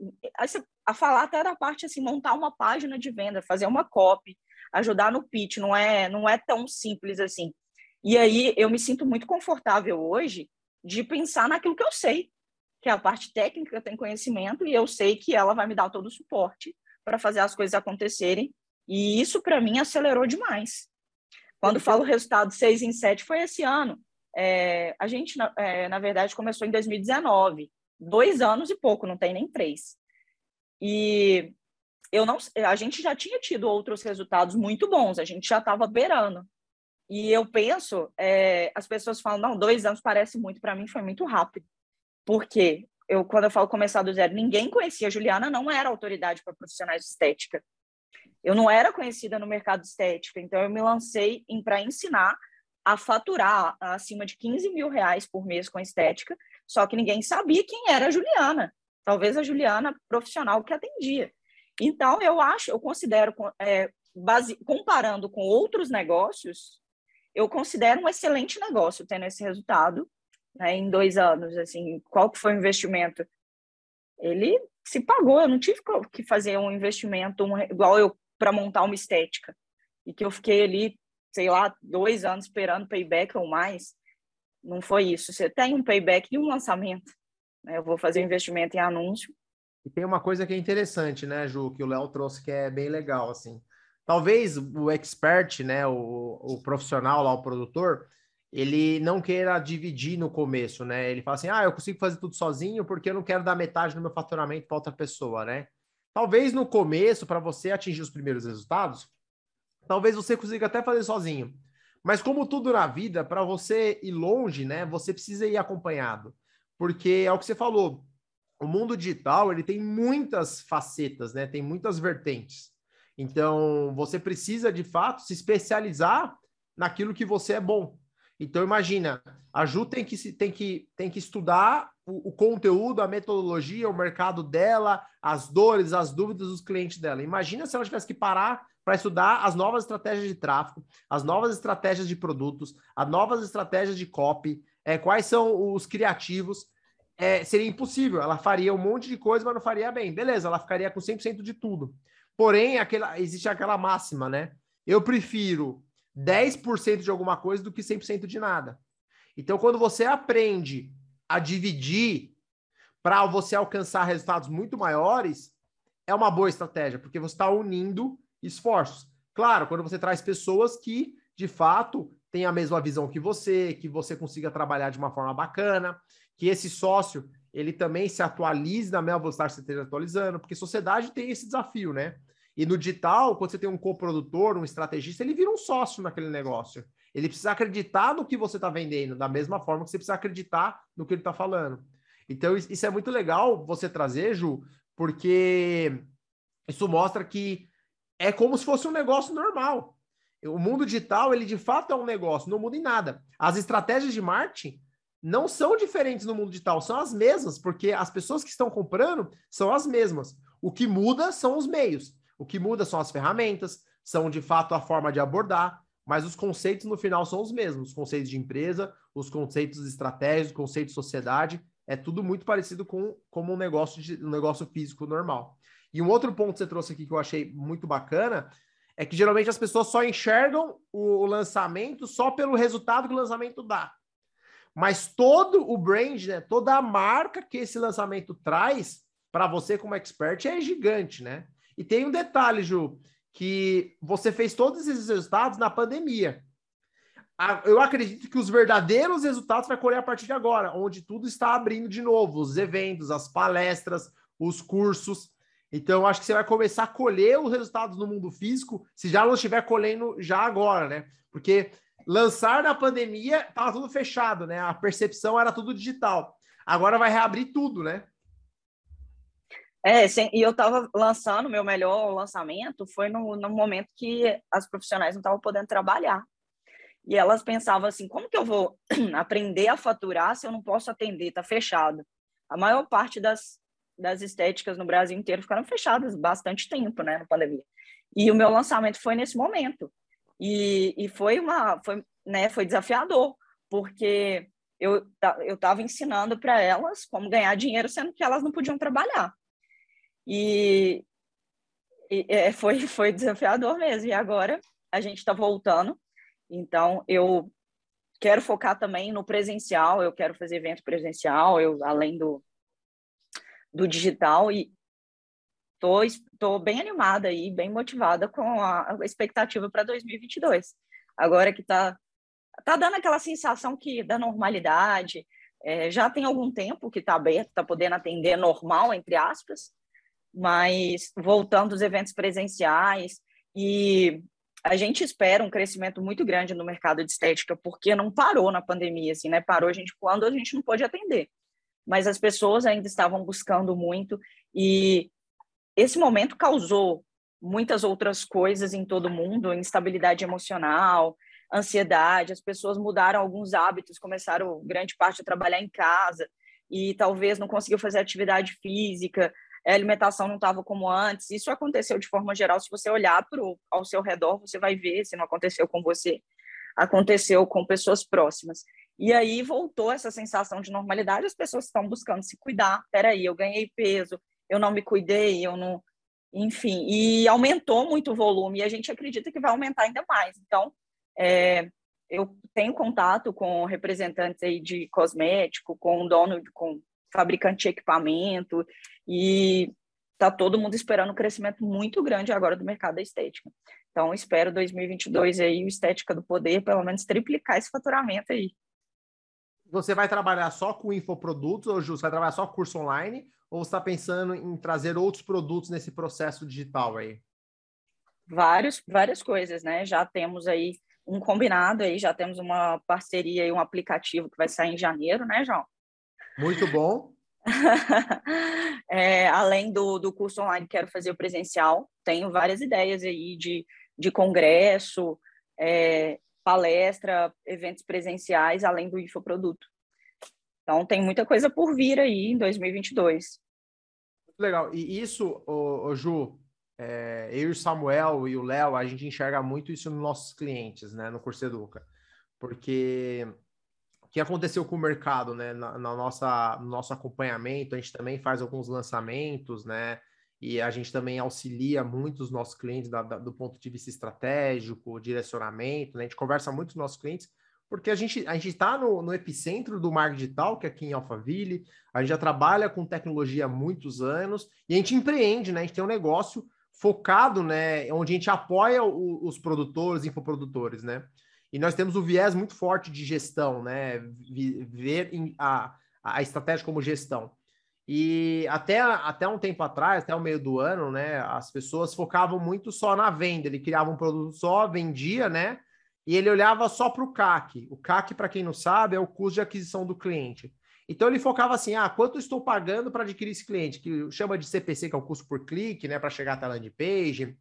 a falar até da parte assim, montar uma página de venda, fazer uma copy, ajudar no pitch, não é não é tão simples assim. E aí eu me sinto muito confortável hoje de pensar naquilo que eu sei, que é a parte técnica, eu tenho conhecimento e eu sei que ela vai me dar todo o suporte para fazer as coisas acontecerem. E isso para mim acelerou demais. Quando falo resultado 6 em 7 foi esse ano. É, a gente, é, na verdade, começou em 2019 dois anos e pouco, não tem nem três. E eu não, a gente já tinha tido outros resultados muito bons, a gente já estava beirando. E eu penso, é, as pessoas falam, não, dois anos parece muito, para mim foi muito rápido. Porque eu, quando eu falo começar do zero, ninguém conhecia. A Juliana não era autoridade para profissionais de estética. Eu não era conhecida no mercado de estética, então eu me lancei para ensinar a faturar acima de 15 mil reais por mês com estética só que ninguém sabia quem era a Juliana. Talvez a Juliana profissional que atendia. Então, eu acho, eu considero, é, base, comparando com outros negócios, eu considero um excelente negócio tendo esse resultado né, em dois anos. Assim, qual que foi o investimento? Ele se pagou. Eu não tive que fazer um investimento um, igual eu para montar uma estética e que eu fiquei ali, sei lá, dois anos esperando payback ou mais. Não foi isso. Você tem um payback e um lançamento. Né? Eu vou fazer um investimento em anúncio. E tem uma coisa que é interessante, né, Ju, que o Léo trouxe que é bem legal, assim. Talvez o expert, né, o, o profissional lá, o produtor, ele não queira dividir no começo, né? Ele fala assim: ah, eu consigo fazer tudo sozinho porque eu não quero dar metade do meu faturamento para outra pessoa, né? Talvez no começo, para você atingir os primeiros resultados, talvez você consiga até fazer sozinho. Mas como tudo na vida, para você ir longe, né, você precisa ir acompanhado. Porque é o que você falou, o mundo digital, ele tem muitas facetas, né? Tem muitas vertentes. Então, você precisa de fato se especializar naquilo que você é bom. Então, imagina, a Ju tem que, tem que, tem que estudar o, o, conteúdo, a metodologia, o mercado dela, as dores, as dúvidas dos clientes dela. Imagina se ela tivesse que parar para estudar as novas estratégias de tráfego, as novas estratégias de produtos, as novas estratégias de copy, é, quais são os criativos. É, seria impossível. Ela faria um monte de coisa, mas não faria bem. Beleza, ela ficaria com 100% de tudo. Porém, aquela, existe aquela máxima, né? Eu prefiro 10% de alguma coisa do que 100% de nada. Então, quando você aprende a dividir para você alcançar resultados muito maiores, é uma boa estratégia, porque você está unindo esforços. Claro, quando você traz pessoas que, de fato, têm a mesma visão que você, que você consiga trabalhar de uma forma bacana, que esse sócio ele também se atualize na mesma velocidade que você esteja atualizando, porque sociedade tem esse desafio, né? E no digital, quando você tem um coprodutor, um estrategista, ele vira um sócio naquele negócio. Ele precisa acreditar no que você está vendendo, da mesma forma que você precisa acreditar no que ele está falando. Então, isso é muito legal você trazer, Ju, porque isso mostra que é como se fosse um negócio normal. O mundo digital, ele de fato é um negócio, não muda em nada. As estratégias de marketing não são diferentes no mundo digital, são as mesmas, porque as pessoas que estão comprando são as mesmas. O que muda são os meios, o que muda são as ferramentas, são de fato a forma de abordar, mas os conceitos no final são os mesmos. Os conceitos de empresa, os conceitos de estratégia, os conceitos de sociedade, é tudo muito parecido com como um negócio, de, um negócio físico normal. E um outro ponto que você trouxe aqui que eu achei muito bacana é que geralmente as pessoas só enxergam o, lançamento só pelo resultado que o lançamento dá. Mas todo o brand, né, toda a marca que esse lançamento traz para você como expert é gigante, né? E tem um detalhe, Ju, que você fez todos esses resultados na pandemia. Eu acredito que os verdadeiros resultados vai colher a partir de agora, onde tudo está abrindo de novo, os eventos, as palestras, os cursos. Então, acho que você vai começar a colher os resultados no mundo físico, se já não estiver colhendo já agora, né? Porque lançar na pandemia estava tudo fechado, né? A percepção era tudo digital. Agora vai reabrir tudo, né? É, sim, e eu estava lançando, meu melhor lançamento foi no, no momento que as profissionais não estavam podendo trabalhar. E elas pensavam assim: como que eu vou aprender a faturar se eu não posso atender? Está fechado. A maior parte das, das estéticas no Brasil inteiro ficaram fechadas bastante tempo, né, na pandemia. E o meu lançamento foi nesse momento. E, e foi uma, foi, né, foi desafiador, porque eu eu estava ensinando para elas como ganhar dinheiro, sendo que elas não podiam trabalhar. E, e é, foi foi desafiador mesmo. E agora a gente está voltando. Então eu quero focar também no presencial. Eu quero fazer evento presencial. Eu além do do digital e tô, tô bem animada e bem motivada com a expectativa para 2022. Agora que tá tá dando aquela sensação que da normalidade, é, já tem algum tempo que está aberto, está podendo atender normal, entre aspas, mas voltando aos eventos presenciais e a gente espera um crescimento muito grande no mercado de estética, porque não parou na pandemia, assim, né? Parou a gente quando a gente não pôde atender mas as pessoas ainda estavam buscando muito e esse momento causou muitas outras coisas em todo mundo, instabilidade emocional, ansiedade, as pessoas mudaram alguns hábitos, começaram grande parte a trabalhar em casa e talvez não conseguiu fazer atividade física, a alimentação não estava como antes. Isso aconteceu de forma geral, se você olhar pro, ao seu redor, você vai ver, se não aconteceu com você, aconteceu com pessoas próximas. E aí voltou essa sensação de normalidade, as pessoas estão buscando se cuidar. Peraí, eu ganhei peso, eu não me cuidei, eu não. Enfim, e aumentou muito o volume, e a gente acredita que vai aumentar ainda mais. Então, é, eu tenho contato com representantes aí de cosmético, com dono, com fabricante de equipamento, e está todo mundo esperando um crescimento muito grande agora do mercado da estética. Então, espero 2022 aí, o Estética do Poder, pelo menos triplicar esse faturamento aí você vai trabalhar só com infoprodutos, ou Ju, você vai trabalhar só com curso online, ou você está pensando em trazer outros produtos nesse processo digital aí? Vários, várias coisas, né? Já temos aí um combinado aí, já temos uma parceria e um aplicativo que vai sair em janeiro, né, João? Muito bom. é, além do, do curso online, quero fazer o presencial. Tenho várias ideias aí de, de congresso, é, palestra, eventos presenciais, além do infoproduto. Então, tem muita coisa por vir aí em 2022. Legal. E isso, ô, ô Ju, é, eu e o Samuel e o Léo, a gente enxerga muito isso nos nossos clientes, né, no Curso Educa. Porque o que aconteceu com o mercado, né, na, na, nossa, no nosso acompanhamento, a gente também faz alguns lançamentos, né, e a gente também auxilia muito os nossos clientes da, da, do ponto de vista estratégico, direcionamento, né? A gente conversa muito com os nossos clientes, porque a gente a está no, no, epicentro do marketing digital, que é aqui em Alphaville, a gente já trabalha com tecnologia há muitos anos, e a gente empreende, né? A gente tem um negócio focado, né? Onde a gente apoia o, os produtores, infoprodutores, né? E nós temos o viés muito forte de gestão, né? Ver a, a estratégia como gestão. E até, até um tempo atrás, até o meio do ano, né, as pessoas focavam muito só na venda. Ele criava um produto só, vendia, né? E ele olhava só para o CAC. O CAC, para quem não sabe, é o custo de aquisição do cliente. Então ele focava assim: ah, quanto estou pagando para adquirir esse cliente? Que chama de CPC, que é o custo por clique, né? Para chegar até a landing page.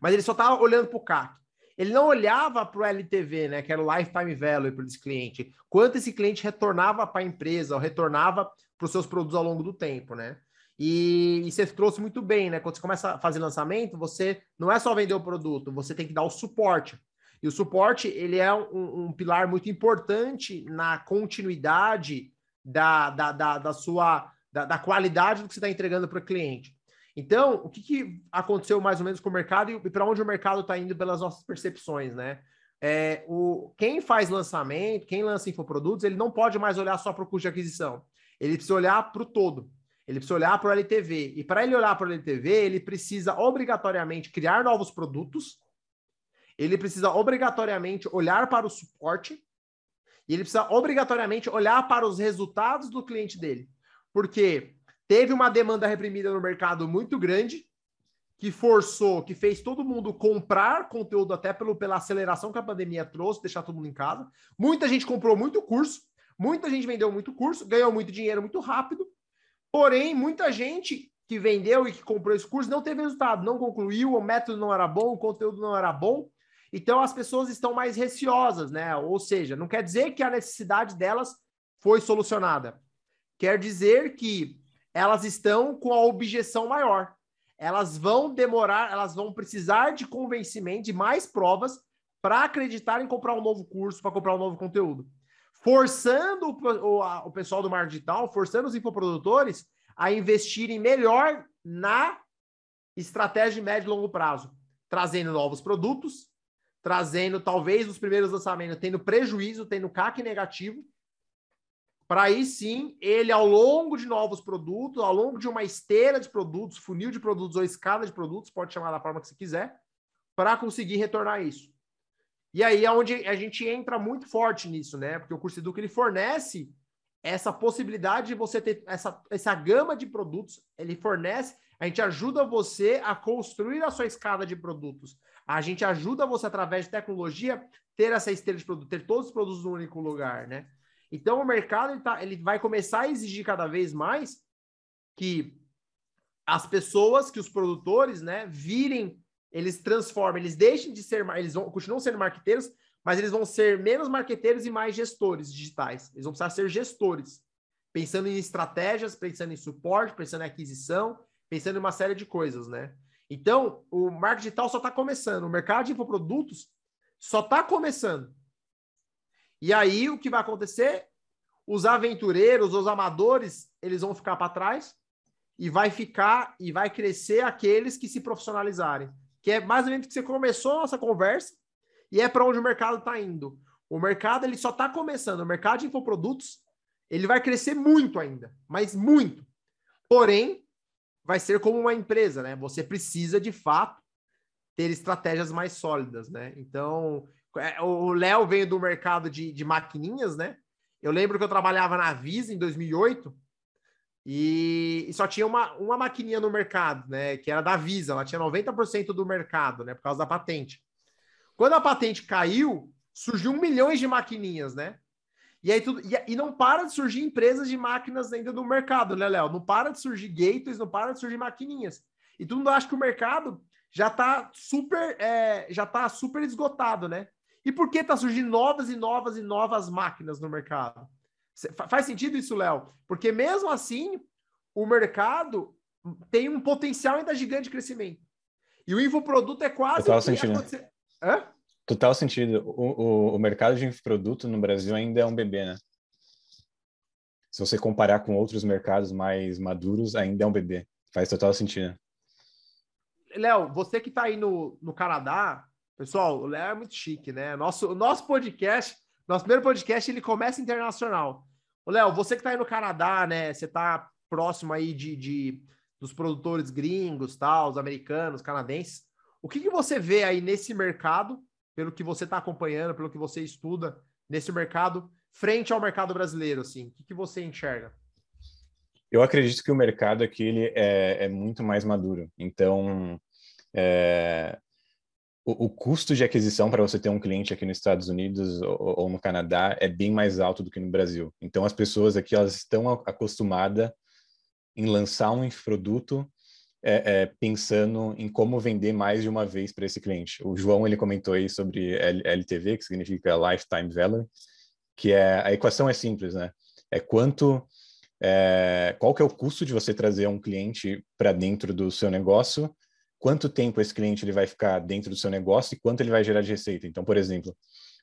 Mas ele só estava olhando para o CAC. Ele não olhava para o LTV, né? Que era o lifetime value para esse cliente. Quanto esse cliente retornava para a empresa, ou retornava para os seus produtos ao longo do tempo, né? E, e, você trouxe muito bem, né? Quando você começa a fazer lançamento, você não é só vender o produto, você tem que dar o suporte. E o suporte, ele é um, um pilar muito importante na continuidade da, da, da, da sua da, da, qualidade do que você está entregando para o cliente. Então, o que, que, aconteceu mais ou menos com o mercado e, para onde o mercado está indo pelas nossas percepções, né? É, o, quem faz lançamento, quem lança infoprodutos, ele não pode mais olhar só para o custo de aquisição ele precisa olhar para o todo. Ele precisa olhar para o LTV. E para ele olhar para o LTV, ele precisa obrigatoriamente criar novos produtos. Ele precisa obrigatoriamente olhar para o suporte. E ele precisa obrigatoriamente olhar para os resultados do cliente dele. Porque teve uma demanda reprimida no mercado muito grande, que forçou, que fez todo mundo comprar conteúdo até pelo, pela aceleração que a pandemia trouxe, deixar todo mundo em casa. Muita gente comprou muito curso, Muita gente vendeu muito curso, ganhou muito dinheiro muito rápido, porém, muita gente que vendeu e que comprou esse curso não teve resultado, não concluiu, o método não era bom, o conteúdo não era bom. Então, as pessoas estão mais receosas, né? Ou seja, não quer dizer que a necessidade delas foi solucionada. Quer dizer que elas estão com a objeção maior. Elas vão demorar, elas vão precisar de convencimento, de mais provas para acreditar em comprar um novo curso, para comprar um novo conteúdo. forçando o, o, a, o pessoal do marketing digital, forçando os infoprodutores a investirem melhor na estratégia de médio e longo prazo, trazendo novos produtos, trazendo talvez os primeiros lançamentos tendo prejuízo, tendo CAC negativo, para aí sim ele ao longo de novos produtos, ao longo de uma esteira de produtos, funil de produtos ou escada de produtos, pode chamar da forma que você quiser, para conseguir retornar isso. E aí é onde a gente entra muito forte nisso, né? Porque o curso Educa ele fornece essa possibilidade de você ter essa, essa gama de produtos, ele fornece, a gente ajuda você a construir a sua escada de produtos. A gente ajuda você, através de tecnologia, ter essa esteira de produtos, ter todos os produtos no único lugar, né? Então, o mercado ele, tá, ele vai começar a exigir cada vez mais que as pessoas, que os produtores, né, virem, eles transformem, eles deixem de ser, eles vão, continuam sendo marqueteiros, mas eles vão ser menos marqueteiros e mais gestores digitais. Eles vão precisar ser gestores, pensando em estratégias, pensando em suporte, pensando em aquisição, pensando em uma série de coisas, né? Então, o marketing digital só está começando, o mercado de infoprodutos só está começando. E aí, o que vai acontecer? Os aventureiros, os amadores, eles vão ficar para trás e vai ficar e vai crescer aqueles que se profissionalizarem. Que é mais ou menos que você começou a nossa conversa, e é para onde o mercado está indo. O mercado ele só está começando. O mercado de infoprodutos ele vai crescer muito ainda, mas muito. Porém, vai ser como uma empresa, né? Você precisa de fato ter estratégias mais sólidas, né? Então, o Léo veio do mercado de, de maquininhas, né? Eu lembro que eu trabalhava na Visa em 2008 e, e só tinha uma, uma maquininha no mercado, né? Que era da Visa, ela tinha 90% do mercado, né? Por causa da patente. Quando a patente caiu, surgiu milhões de maquininhas, né? E aí tudo. E, e, não para de surgir empresas de máquinas ainda no mercado, né, Léo? Não para de surgir gateways, não para de surgir maquininhas. E todo mundo acha que o mercado já está super, é, já tá super esgotado, né? E por que está surgindo novas e novas e novas máquinas no mercado? Faz sentido isso, Léo? Porque mesmo assim, o mercado tem um potencial ainda gigante de crescimento. E o infoproduto é quase. Total sentido. Hã? Total sentido. O, o, o mercado de infoproduto no Brasil ainda é um bebê, né? Se você comparar com outros mercados mais maduros, ainda é um bebê. Faz total sentido. Léo, você que está aí no, no Canadá, pessoal, o Léo é muito chique, né? Nosso, nosso podcast, nosso primeiro podcast, ele começa internacional. Léo, você que está aí no Canadá, né? Você está próximo aí de, de, dos produtores gringos, tal, os americanos, canadenses. O que, que você vê aí nesse mercado, pelo que você está acompanhando, pelo que você estuda nesse mercado, frente ao mercado brasileiro, assim? O que, que você enxerga? Eu acredito que o mercado aqui ele é, é muito mais maduro. Então, é, o, custo de aquisição para você ter um cliente aqui nos Estados Unidos ou, ou, no Canadá é bem mais alto do que no Brasil. Então, as pessoas aqui elas estão acostumadas em lançar um produto é, é, pensando em como vender mais de uma vez para esse cliente. O João ele comentou aí sobre LTV, que significa Lifetime Value, que é a equação é simples, né? É quanto é, qual que é o custo de você trazer um cliente para dentro do seu negócio, quanto tempo esse cliente ele vai ficar dentro do seu negócio e quanto ele vai gerar de receita. Então, por exemplo,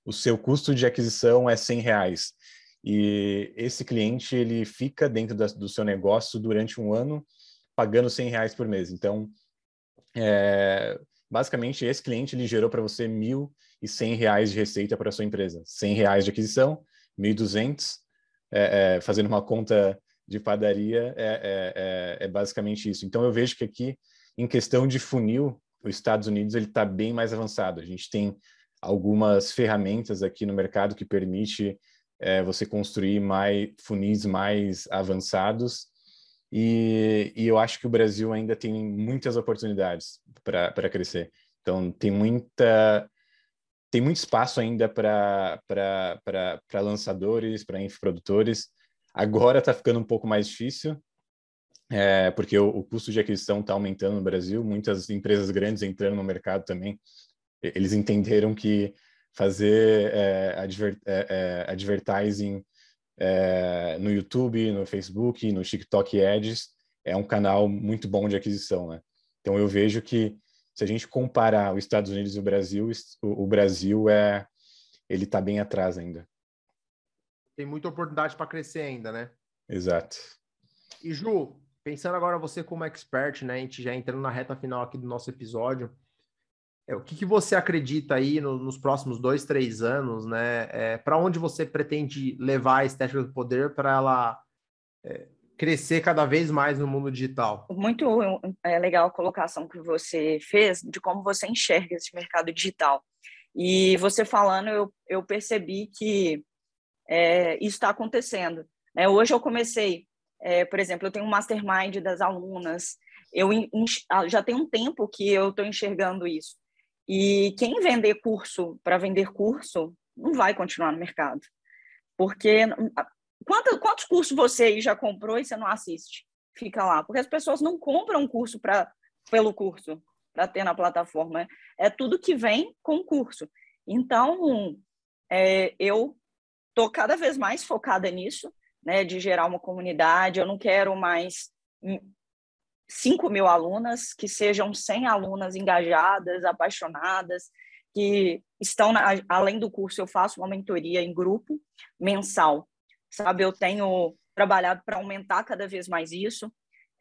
o seu custo de aquisição é 100 reais e esse cliente ele fica dentro da, do seu negócio durante um ano pagando 100 reais por mês. Então, é, basicamente, esse cliente ele gerou para você 1.100 reais de receita para sua empresa. 100 reais de aquisição, 1.200, é, é, fazendo uma conta de padaria, é, é, é, é, basicamente isso. Então, eu vejo que aqui, em questão de funil, os Estados Unidos ele está bem mais avançado. A gente tem algumas ferramentas aqui no mercado que permite você construir mais funis mais avançados e, e eu acho que o Brasil ainda tem muitas oportunidades para crescer. Então, tem muita tem muito espaço ainda para lançadores, para infoprodutores. Agora está ficando um pouco mais difícil, é, porque o, o, custo de aquisição está aumentando no Brasil. Muitas empresas grandes entrando no mercado também. Eles entenderam que fazer é, adver, é, é advertising é, no YouTube, no Facebook, no TikTok Ads, é um canal muito bom de aquisição, né? Então eu vejo que se a gente comparar os Estados Unidos e o Brasil, o, o Brasil é ele está bem atrás ainda. tem muita oportunidade para crescer ainda, né? Exato. E Ju, pensando agora você como expert, né? A gente já entrando na reta final aqui do nosso episódio. É, o que, que você acredita aí no, nos próximos dois, três anos, né? É, para onde você pretende levar a estética do poder para ela é, crescer cada vez mais no mundo digital? Muito é, legal a colocação que você fez de como você enxerga esse mercado digital. E você falando, eu, eu percebi que é, isso está acontecendo. Né? Hoje eu comecei, é, por exemplo, eu tenho um mastermind das alunas, eu ah, já tem um tempo que eu estou enxergando isso. E quem vender curso para vender curso não vai continuar no mercado. Porque quantos, quantos cursos você já comprou e você não assiste? Fica lá. Porque as pessoas não compram curso pra, pelo curso, para ter na plataforma. É tudo que vem com curso. Então, é, eu estou cada vez mais focada nisso, né, de gerar uma comunidade. Eu não quero mais 5 mil alunas, que sejam 100 alunas engajadas, apaixonadas, que estão, na, além do curso, eu faço uma mentoria em grupo mensal, sabe? Eu tenho trabalhado para aumentar cada vez mais isso.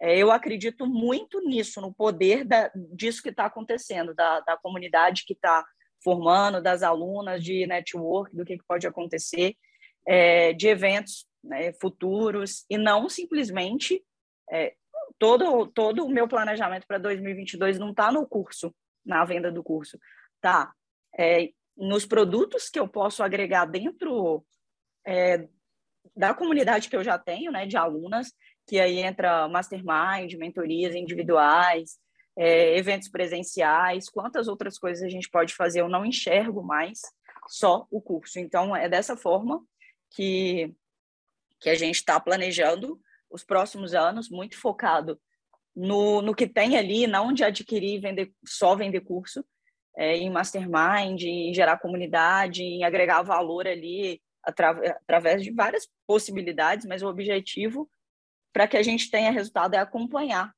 É, eu acredito muito nisso, no poder da, disso que está acontecendo, da, da comunidade que está formando, das alunas, de network, do que, que pode acontecer, é, de eventos né, futuros, e não simplesmente é, todo, todo o meu planejamento para 2022 não está no curso, na venda do curso, tá é, nos produtos que eu posso agregar dentro é, da comunidade que eu já tenho, né, de alunas, que aí entra mastermind, mentorias individuais, é, eventos presenciais, quantas outras coisas a gente pode fazer, eu não enxergo mais só o curso. Então, é dessa forma que, que a gente está planejando os próximos anos, muito focado no, no que tem ali, não de adquirir vender, só vender curso, é, em mastermind, em gerar comunidade, em agregar valor ali atra, através de várias possibilidades, mas o objetivo para que a gente tenha resultado é acompanhar.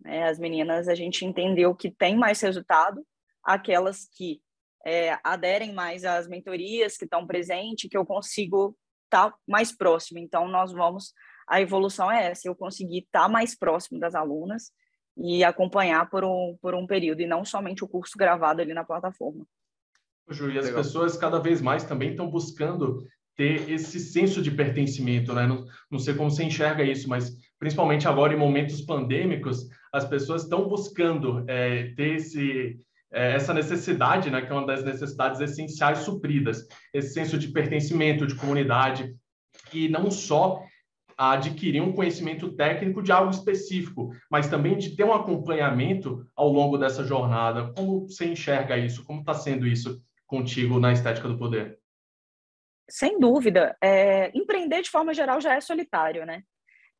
Né? As meninas, a gente entendeu que tem mais resultado, aquelas que é, aderem mais às mentorias, que estão presentes, que eu consigo estar tá mais próximo. Então, nós vamos a evolução é essa, eu conseguir estar tá mais próximo das alunas e acompanhar por um, por um período, e não somente o curso gravado ali na plataforma. Ju, e as Legal. pessoas cada vez mais também estão buscando ter esse senso de pertencimento, né? Não, não sei como você enxerga isso, mas principalmente agora em momentos pandêmicos, as pessoas estão buscando é, ter esse, essa necessidade, né? Que é uma das necessidades essenciais supridas, esse senso de pertencimento, de comunidade, e não só adquirir um conhecimento técnico de algo específico, mas também de ter um acompanhamento ao longo dessa jornada. Como você enxerga isso? Como está sendo isso contigo na estética do poder? Sem dúvida. É, empreender de forma geral já é solitário, né?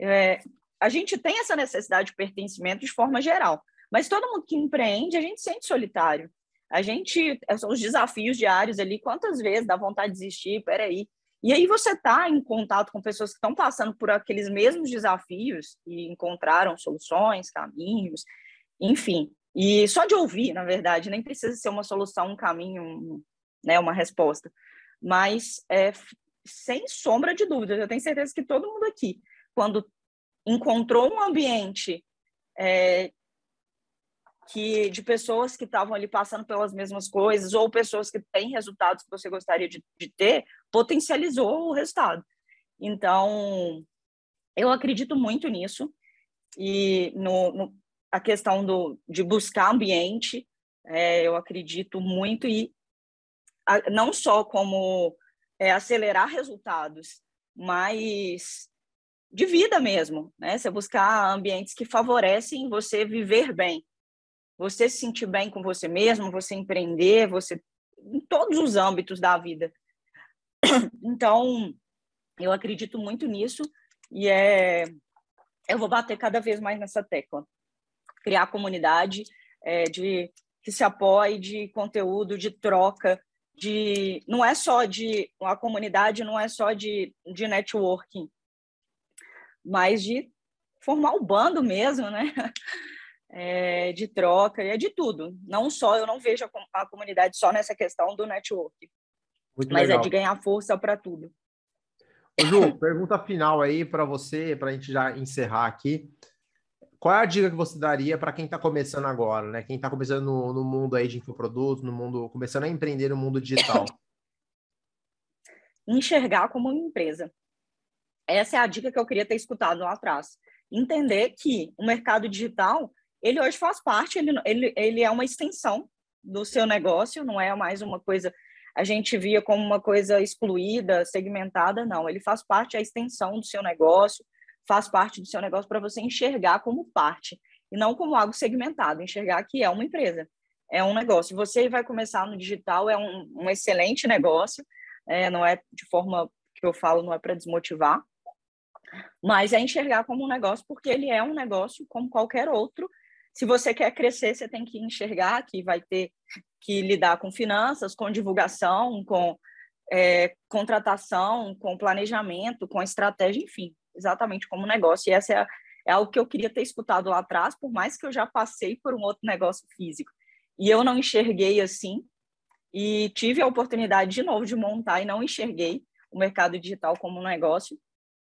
É, a gente tem essa necessidade de pertencimento de forma geral, mas todo mundo que empreende, a gente sente solitário. A gente, são os desafios diários ali, quantas vezes dá vontade de desistir, peraí, e aí você está em contato com pessoas que estão passando por aqueles mesmos desafios e encontraram soluções, caminhos, enfim. E só de ouvir, na verdade, nem precisa ser uma solução, um caminho, um, né, uma resposta. Mas, é, sem sombra de dúvida, eu tenho certeza que todo mundo aqui, quando encontrou um ambiente é, que de pessoas que estavam ali passando pelas mesmas coisas ou pessoas que têm resultados que você gostaria de, de ter, potencializou o resultado. Então, eu acredito muito nisso e no, no a questão do, de buscar ambiente, é, eu acredito muito e a, não só como é, acelerar resultados, mas de vida mesmo, né? Você buscar ambientes que favorecem você viver bem, você se sentir bem com você mesmo, você empreender, você em todos os âmbitos da vida. Então, eu acredito muito nisso e é eu vou bater cada vez mais nessa tecla. Criar comunidade é, de que se apoie de conteúdo, de troca, de não é só de a comunidade não é só de, de networking, mas de formar o bando mesmo, né? é, de troca, é de tudo. Não só, eu não vejo a, a comunidade só nessa questão do network, Muito mas é legal. é de ganhar força para tudo. Ju, pergunta final aí para você, para a gente já encerrar aqui. Qual é a dica que você daria para quem está começando agora, né? Quem está começando no, no, mundo aí de infoprodutos, no mundo, começando a empreender no mundo digital? Enxergar como uma empresa. Essa é a dica que eu queria ter escutado lá atrás. Entender que o mercado digital, ele hoje faz parte, ele, ele, ele é uma extensão do seu negócio, não é mais uma coisa a gente via como uma coisa excluída, segmentada, não. Ele faz parte, a extensão do seu negócio, faz parte do seu negócio para você enxergar como parte e não como algo segmentado, enxergar que é uma empresa, é um negócio. Você vai começar no digital, é um, um excelente negócio, é, não é de forma que eu falo, não é para desmotivar, mas é enxergar como um negócio, porque ele é um negócio como qualquer outro. Se você quer crescer, você tem que enxergar que vai ter que lidar com finanças, com divulgação, com é, contratação, com planejamento, com estratégia, enfim, exatamente como negócio. E essa é, é algo que eu queria ter escutado lá atrás, por mais que eu já passei por um outro negócio físico. E eu não enxerguei assim, e tive a oportunidade de novo de montar e não enxerguei o mercado digital como um negócio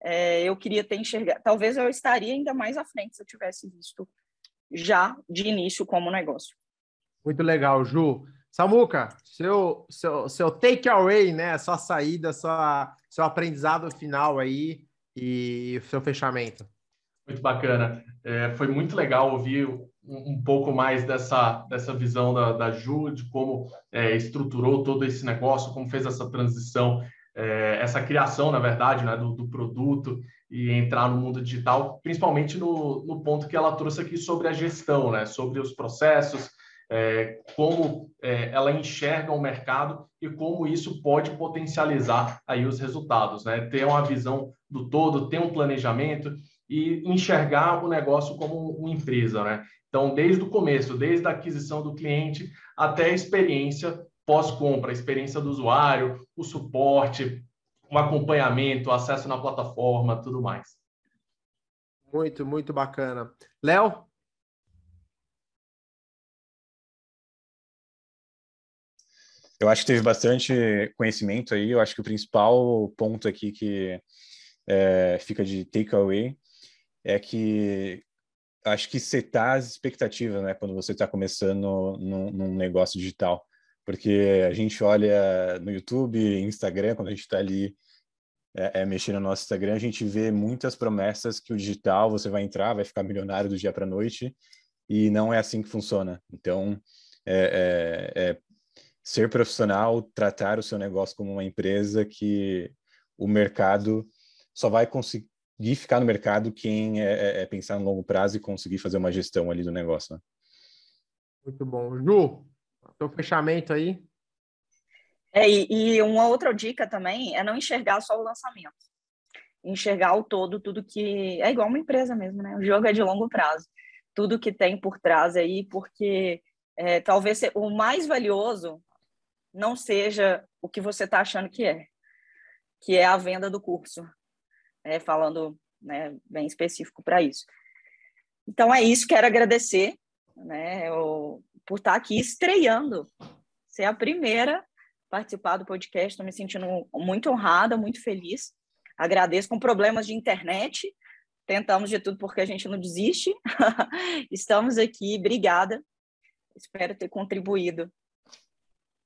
é, eu queria ter enxergado. Talvez eu estaria ainda mais à frente se eu tivesse visto já de início como negócio. Muito legal, Ju. Samuca, seu, seu, seu takeaway, né? Sua saída, sua, seu aprendizado final aí e seu fechamento. Muito bacana. É, foi muito legal ouvir um, um, pouco mais dessa, dessa visão da, da Ju, de como é, estruturou todo esse negócio, como fez essa transição é, essa criação, na verdade, né, do, do, produto e entrar no mundo digital, principalmente no, no, ponto que ela trouxe aqui sobre a gestão, né, sobre os processos, é, como é, ela enxerga o mercado e como isso pode potencializar aí os resultados, né, ter uma visão do todo, ter um planejamento e enxergar o negócio como uma empresa, né? Então, desde o começo, desde a aquisição do cliente até a experiência pós-compra, a experiência do usuário, o suporte, o acompanhamento, o acesso na plataforma, tudo mais. Muito, muito bacana. Léo? Eu acho que teve bastante conhecimento aí. Eu acho que o principal ponto aqui que é, fica de takeaway é que acho que setar as expectativas, né, quando você está começando num, num negócio digital porque a gente olha no YouTube, Instagram, quando a gente está ali é, é, mexendo no nosso Instagram, a gente vê muitas promessas que o digital você vai entrar, vai ficar milionário do dia para a noite, e não é assim que funciona. Então, é, é, é, ser profissional, tratar o seu negócio como uma empresa que o mercado só vai conseguir ficar no mercado quem é, é, é pensar no longo prazo e conseguir fazer uma gestão ali do negócio. Né? Muito bom. Ju, seu fechamento aí. É, e, e, uma outra dica também é não enxergar só o lançamento. Enxergar o todo, tudo que. É igual uma empresa mesmo, né? O jogo é de longo prazo. Tudo que tem por trás aí, porque é, talvez o mais valioso não seja o que você está achando que é, que é a venda do curso. É, falando né, bem específico para isso. Então é isso, quero agradecer né, por estar aqui estreando, ser a primeira a participar do podcast. Estou me sentindo muito honrada, muito feliz. Agradeço com problemas de internet. Tentamos de tudo porque a gente não desiste. Estamos aqui, obrigada. Espero ter contribuído.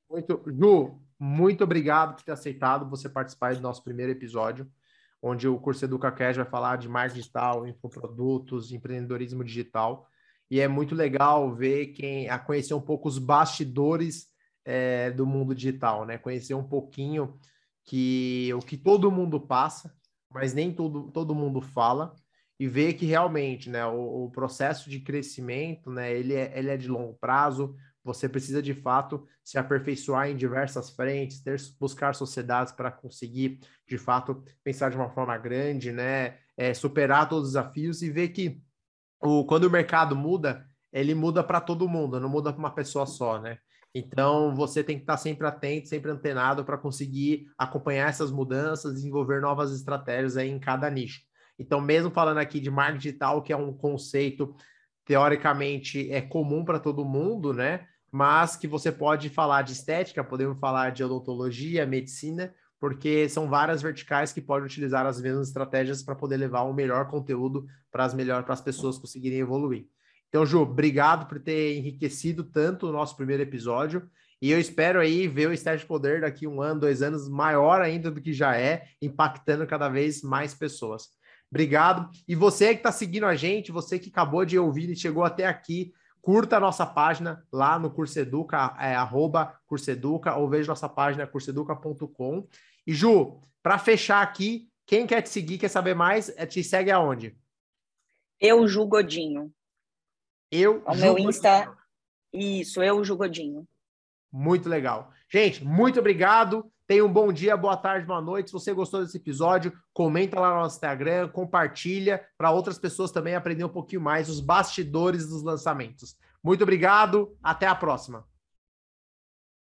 Muito, Ju, muito obrigado por ter aceitado você participar do nosso primeiro episódio, onde o curso EducaCast vai falar de marketing digital, infoprodutos, empreendedorismo digital e é muito legal ver quem a conhecer um pouco os bastidores é, do mundo digital, né? Conhecer um pouquinho que o que todo mundo passa, mas nem todo, todo mundo fala, e ver que realmente, né, o, o processo de crescimento, né, ele é, ele é de longo prazo. Você precisa de fato se aperfeiçoar em diversas frentes, ter, buscar sociedades para conseguir de fato pensar de uma forma grande, né, é, superar todos os desafios e ver que o, quando o mercado muda, ele muda para todo mundo, não muda para uma pessoa só, né? Então, você tem que estar sempre atento, sempre antenado para conseguir acompanhar essas mudanças, desenvolver novas estratégias aí em cada nicho. Então, mesmo falando aqui de marketing digital, que é um conceito teoricamente é comum para todo mundo, né? Mas que você pode falar de estética, podemos falar de odontologia, medicina, porque são várias verticais que podem utilizar as mesmas estratégias para poder levar o melhor conteúdo para as melhores para as pessoas conseguirem evoluir. Então, Ju, obrigado por ter enriquecido tanto o nosso primeiro episódio. E eu espero aí ver o Estágio de Poder daqui um ano, dois anos, maior ainda do que já é, impactando cada vez mais pessoas. Obrigado. E você que está seguindo a gente, você que acabou de ouvir e chegou até aqui, curta a nossa página lá no Curseduca, é, arroba Curseduca, ou veja nossa página curseduca.com. E Ju, para fechar aqui, quem quer te seguir, quer saber mais, é, te segue aonde? Eu, Ju Godinho. Eu, o meu Insta. Godinho. Isso, eu, Ju Godinho. Muito legal. Gente, muito obrigado. Tenha um bom dia, boa tarde, boa noite. Se você gostou desse episódio, comenta lá no nosso Instagram, compartilha para outras pessoas também aprender um pouquinho mais os bastidores dos lançamentos. Muito obrigado, até a próxima.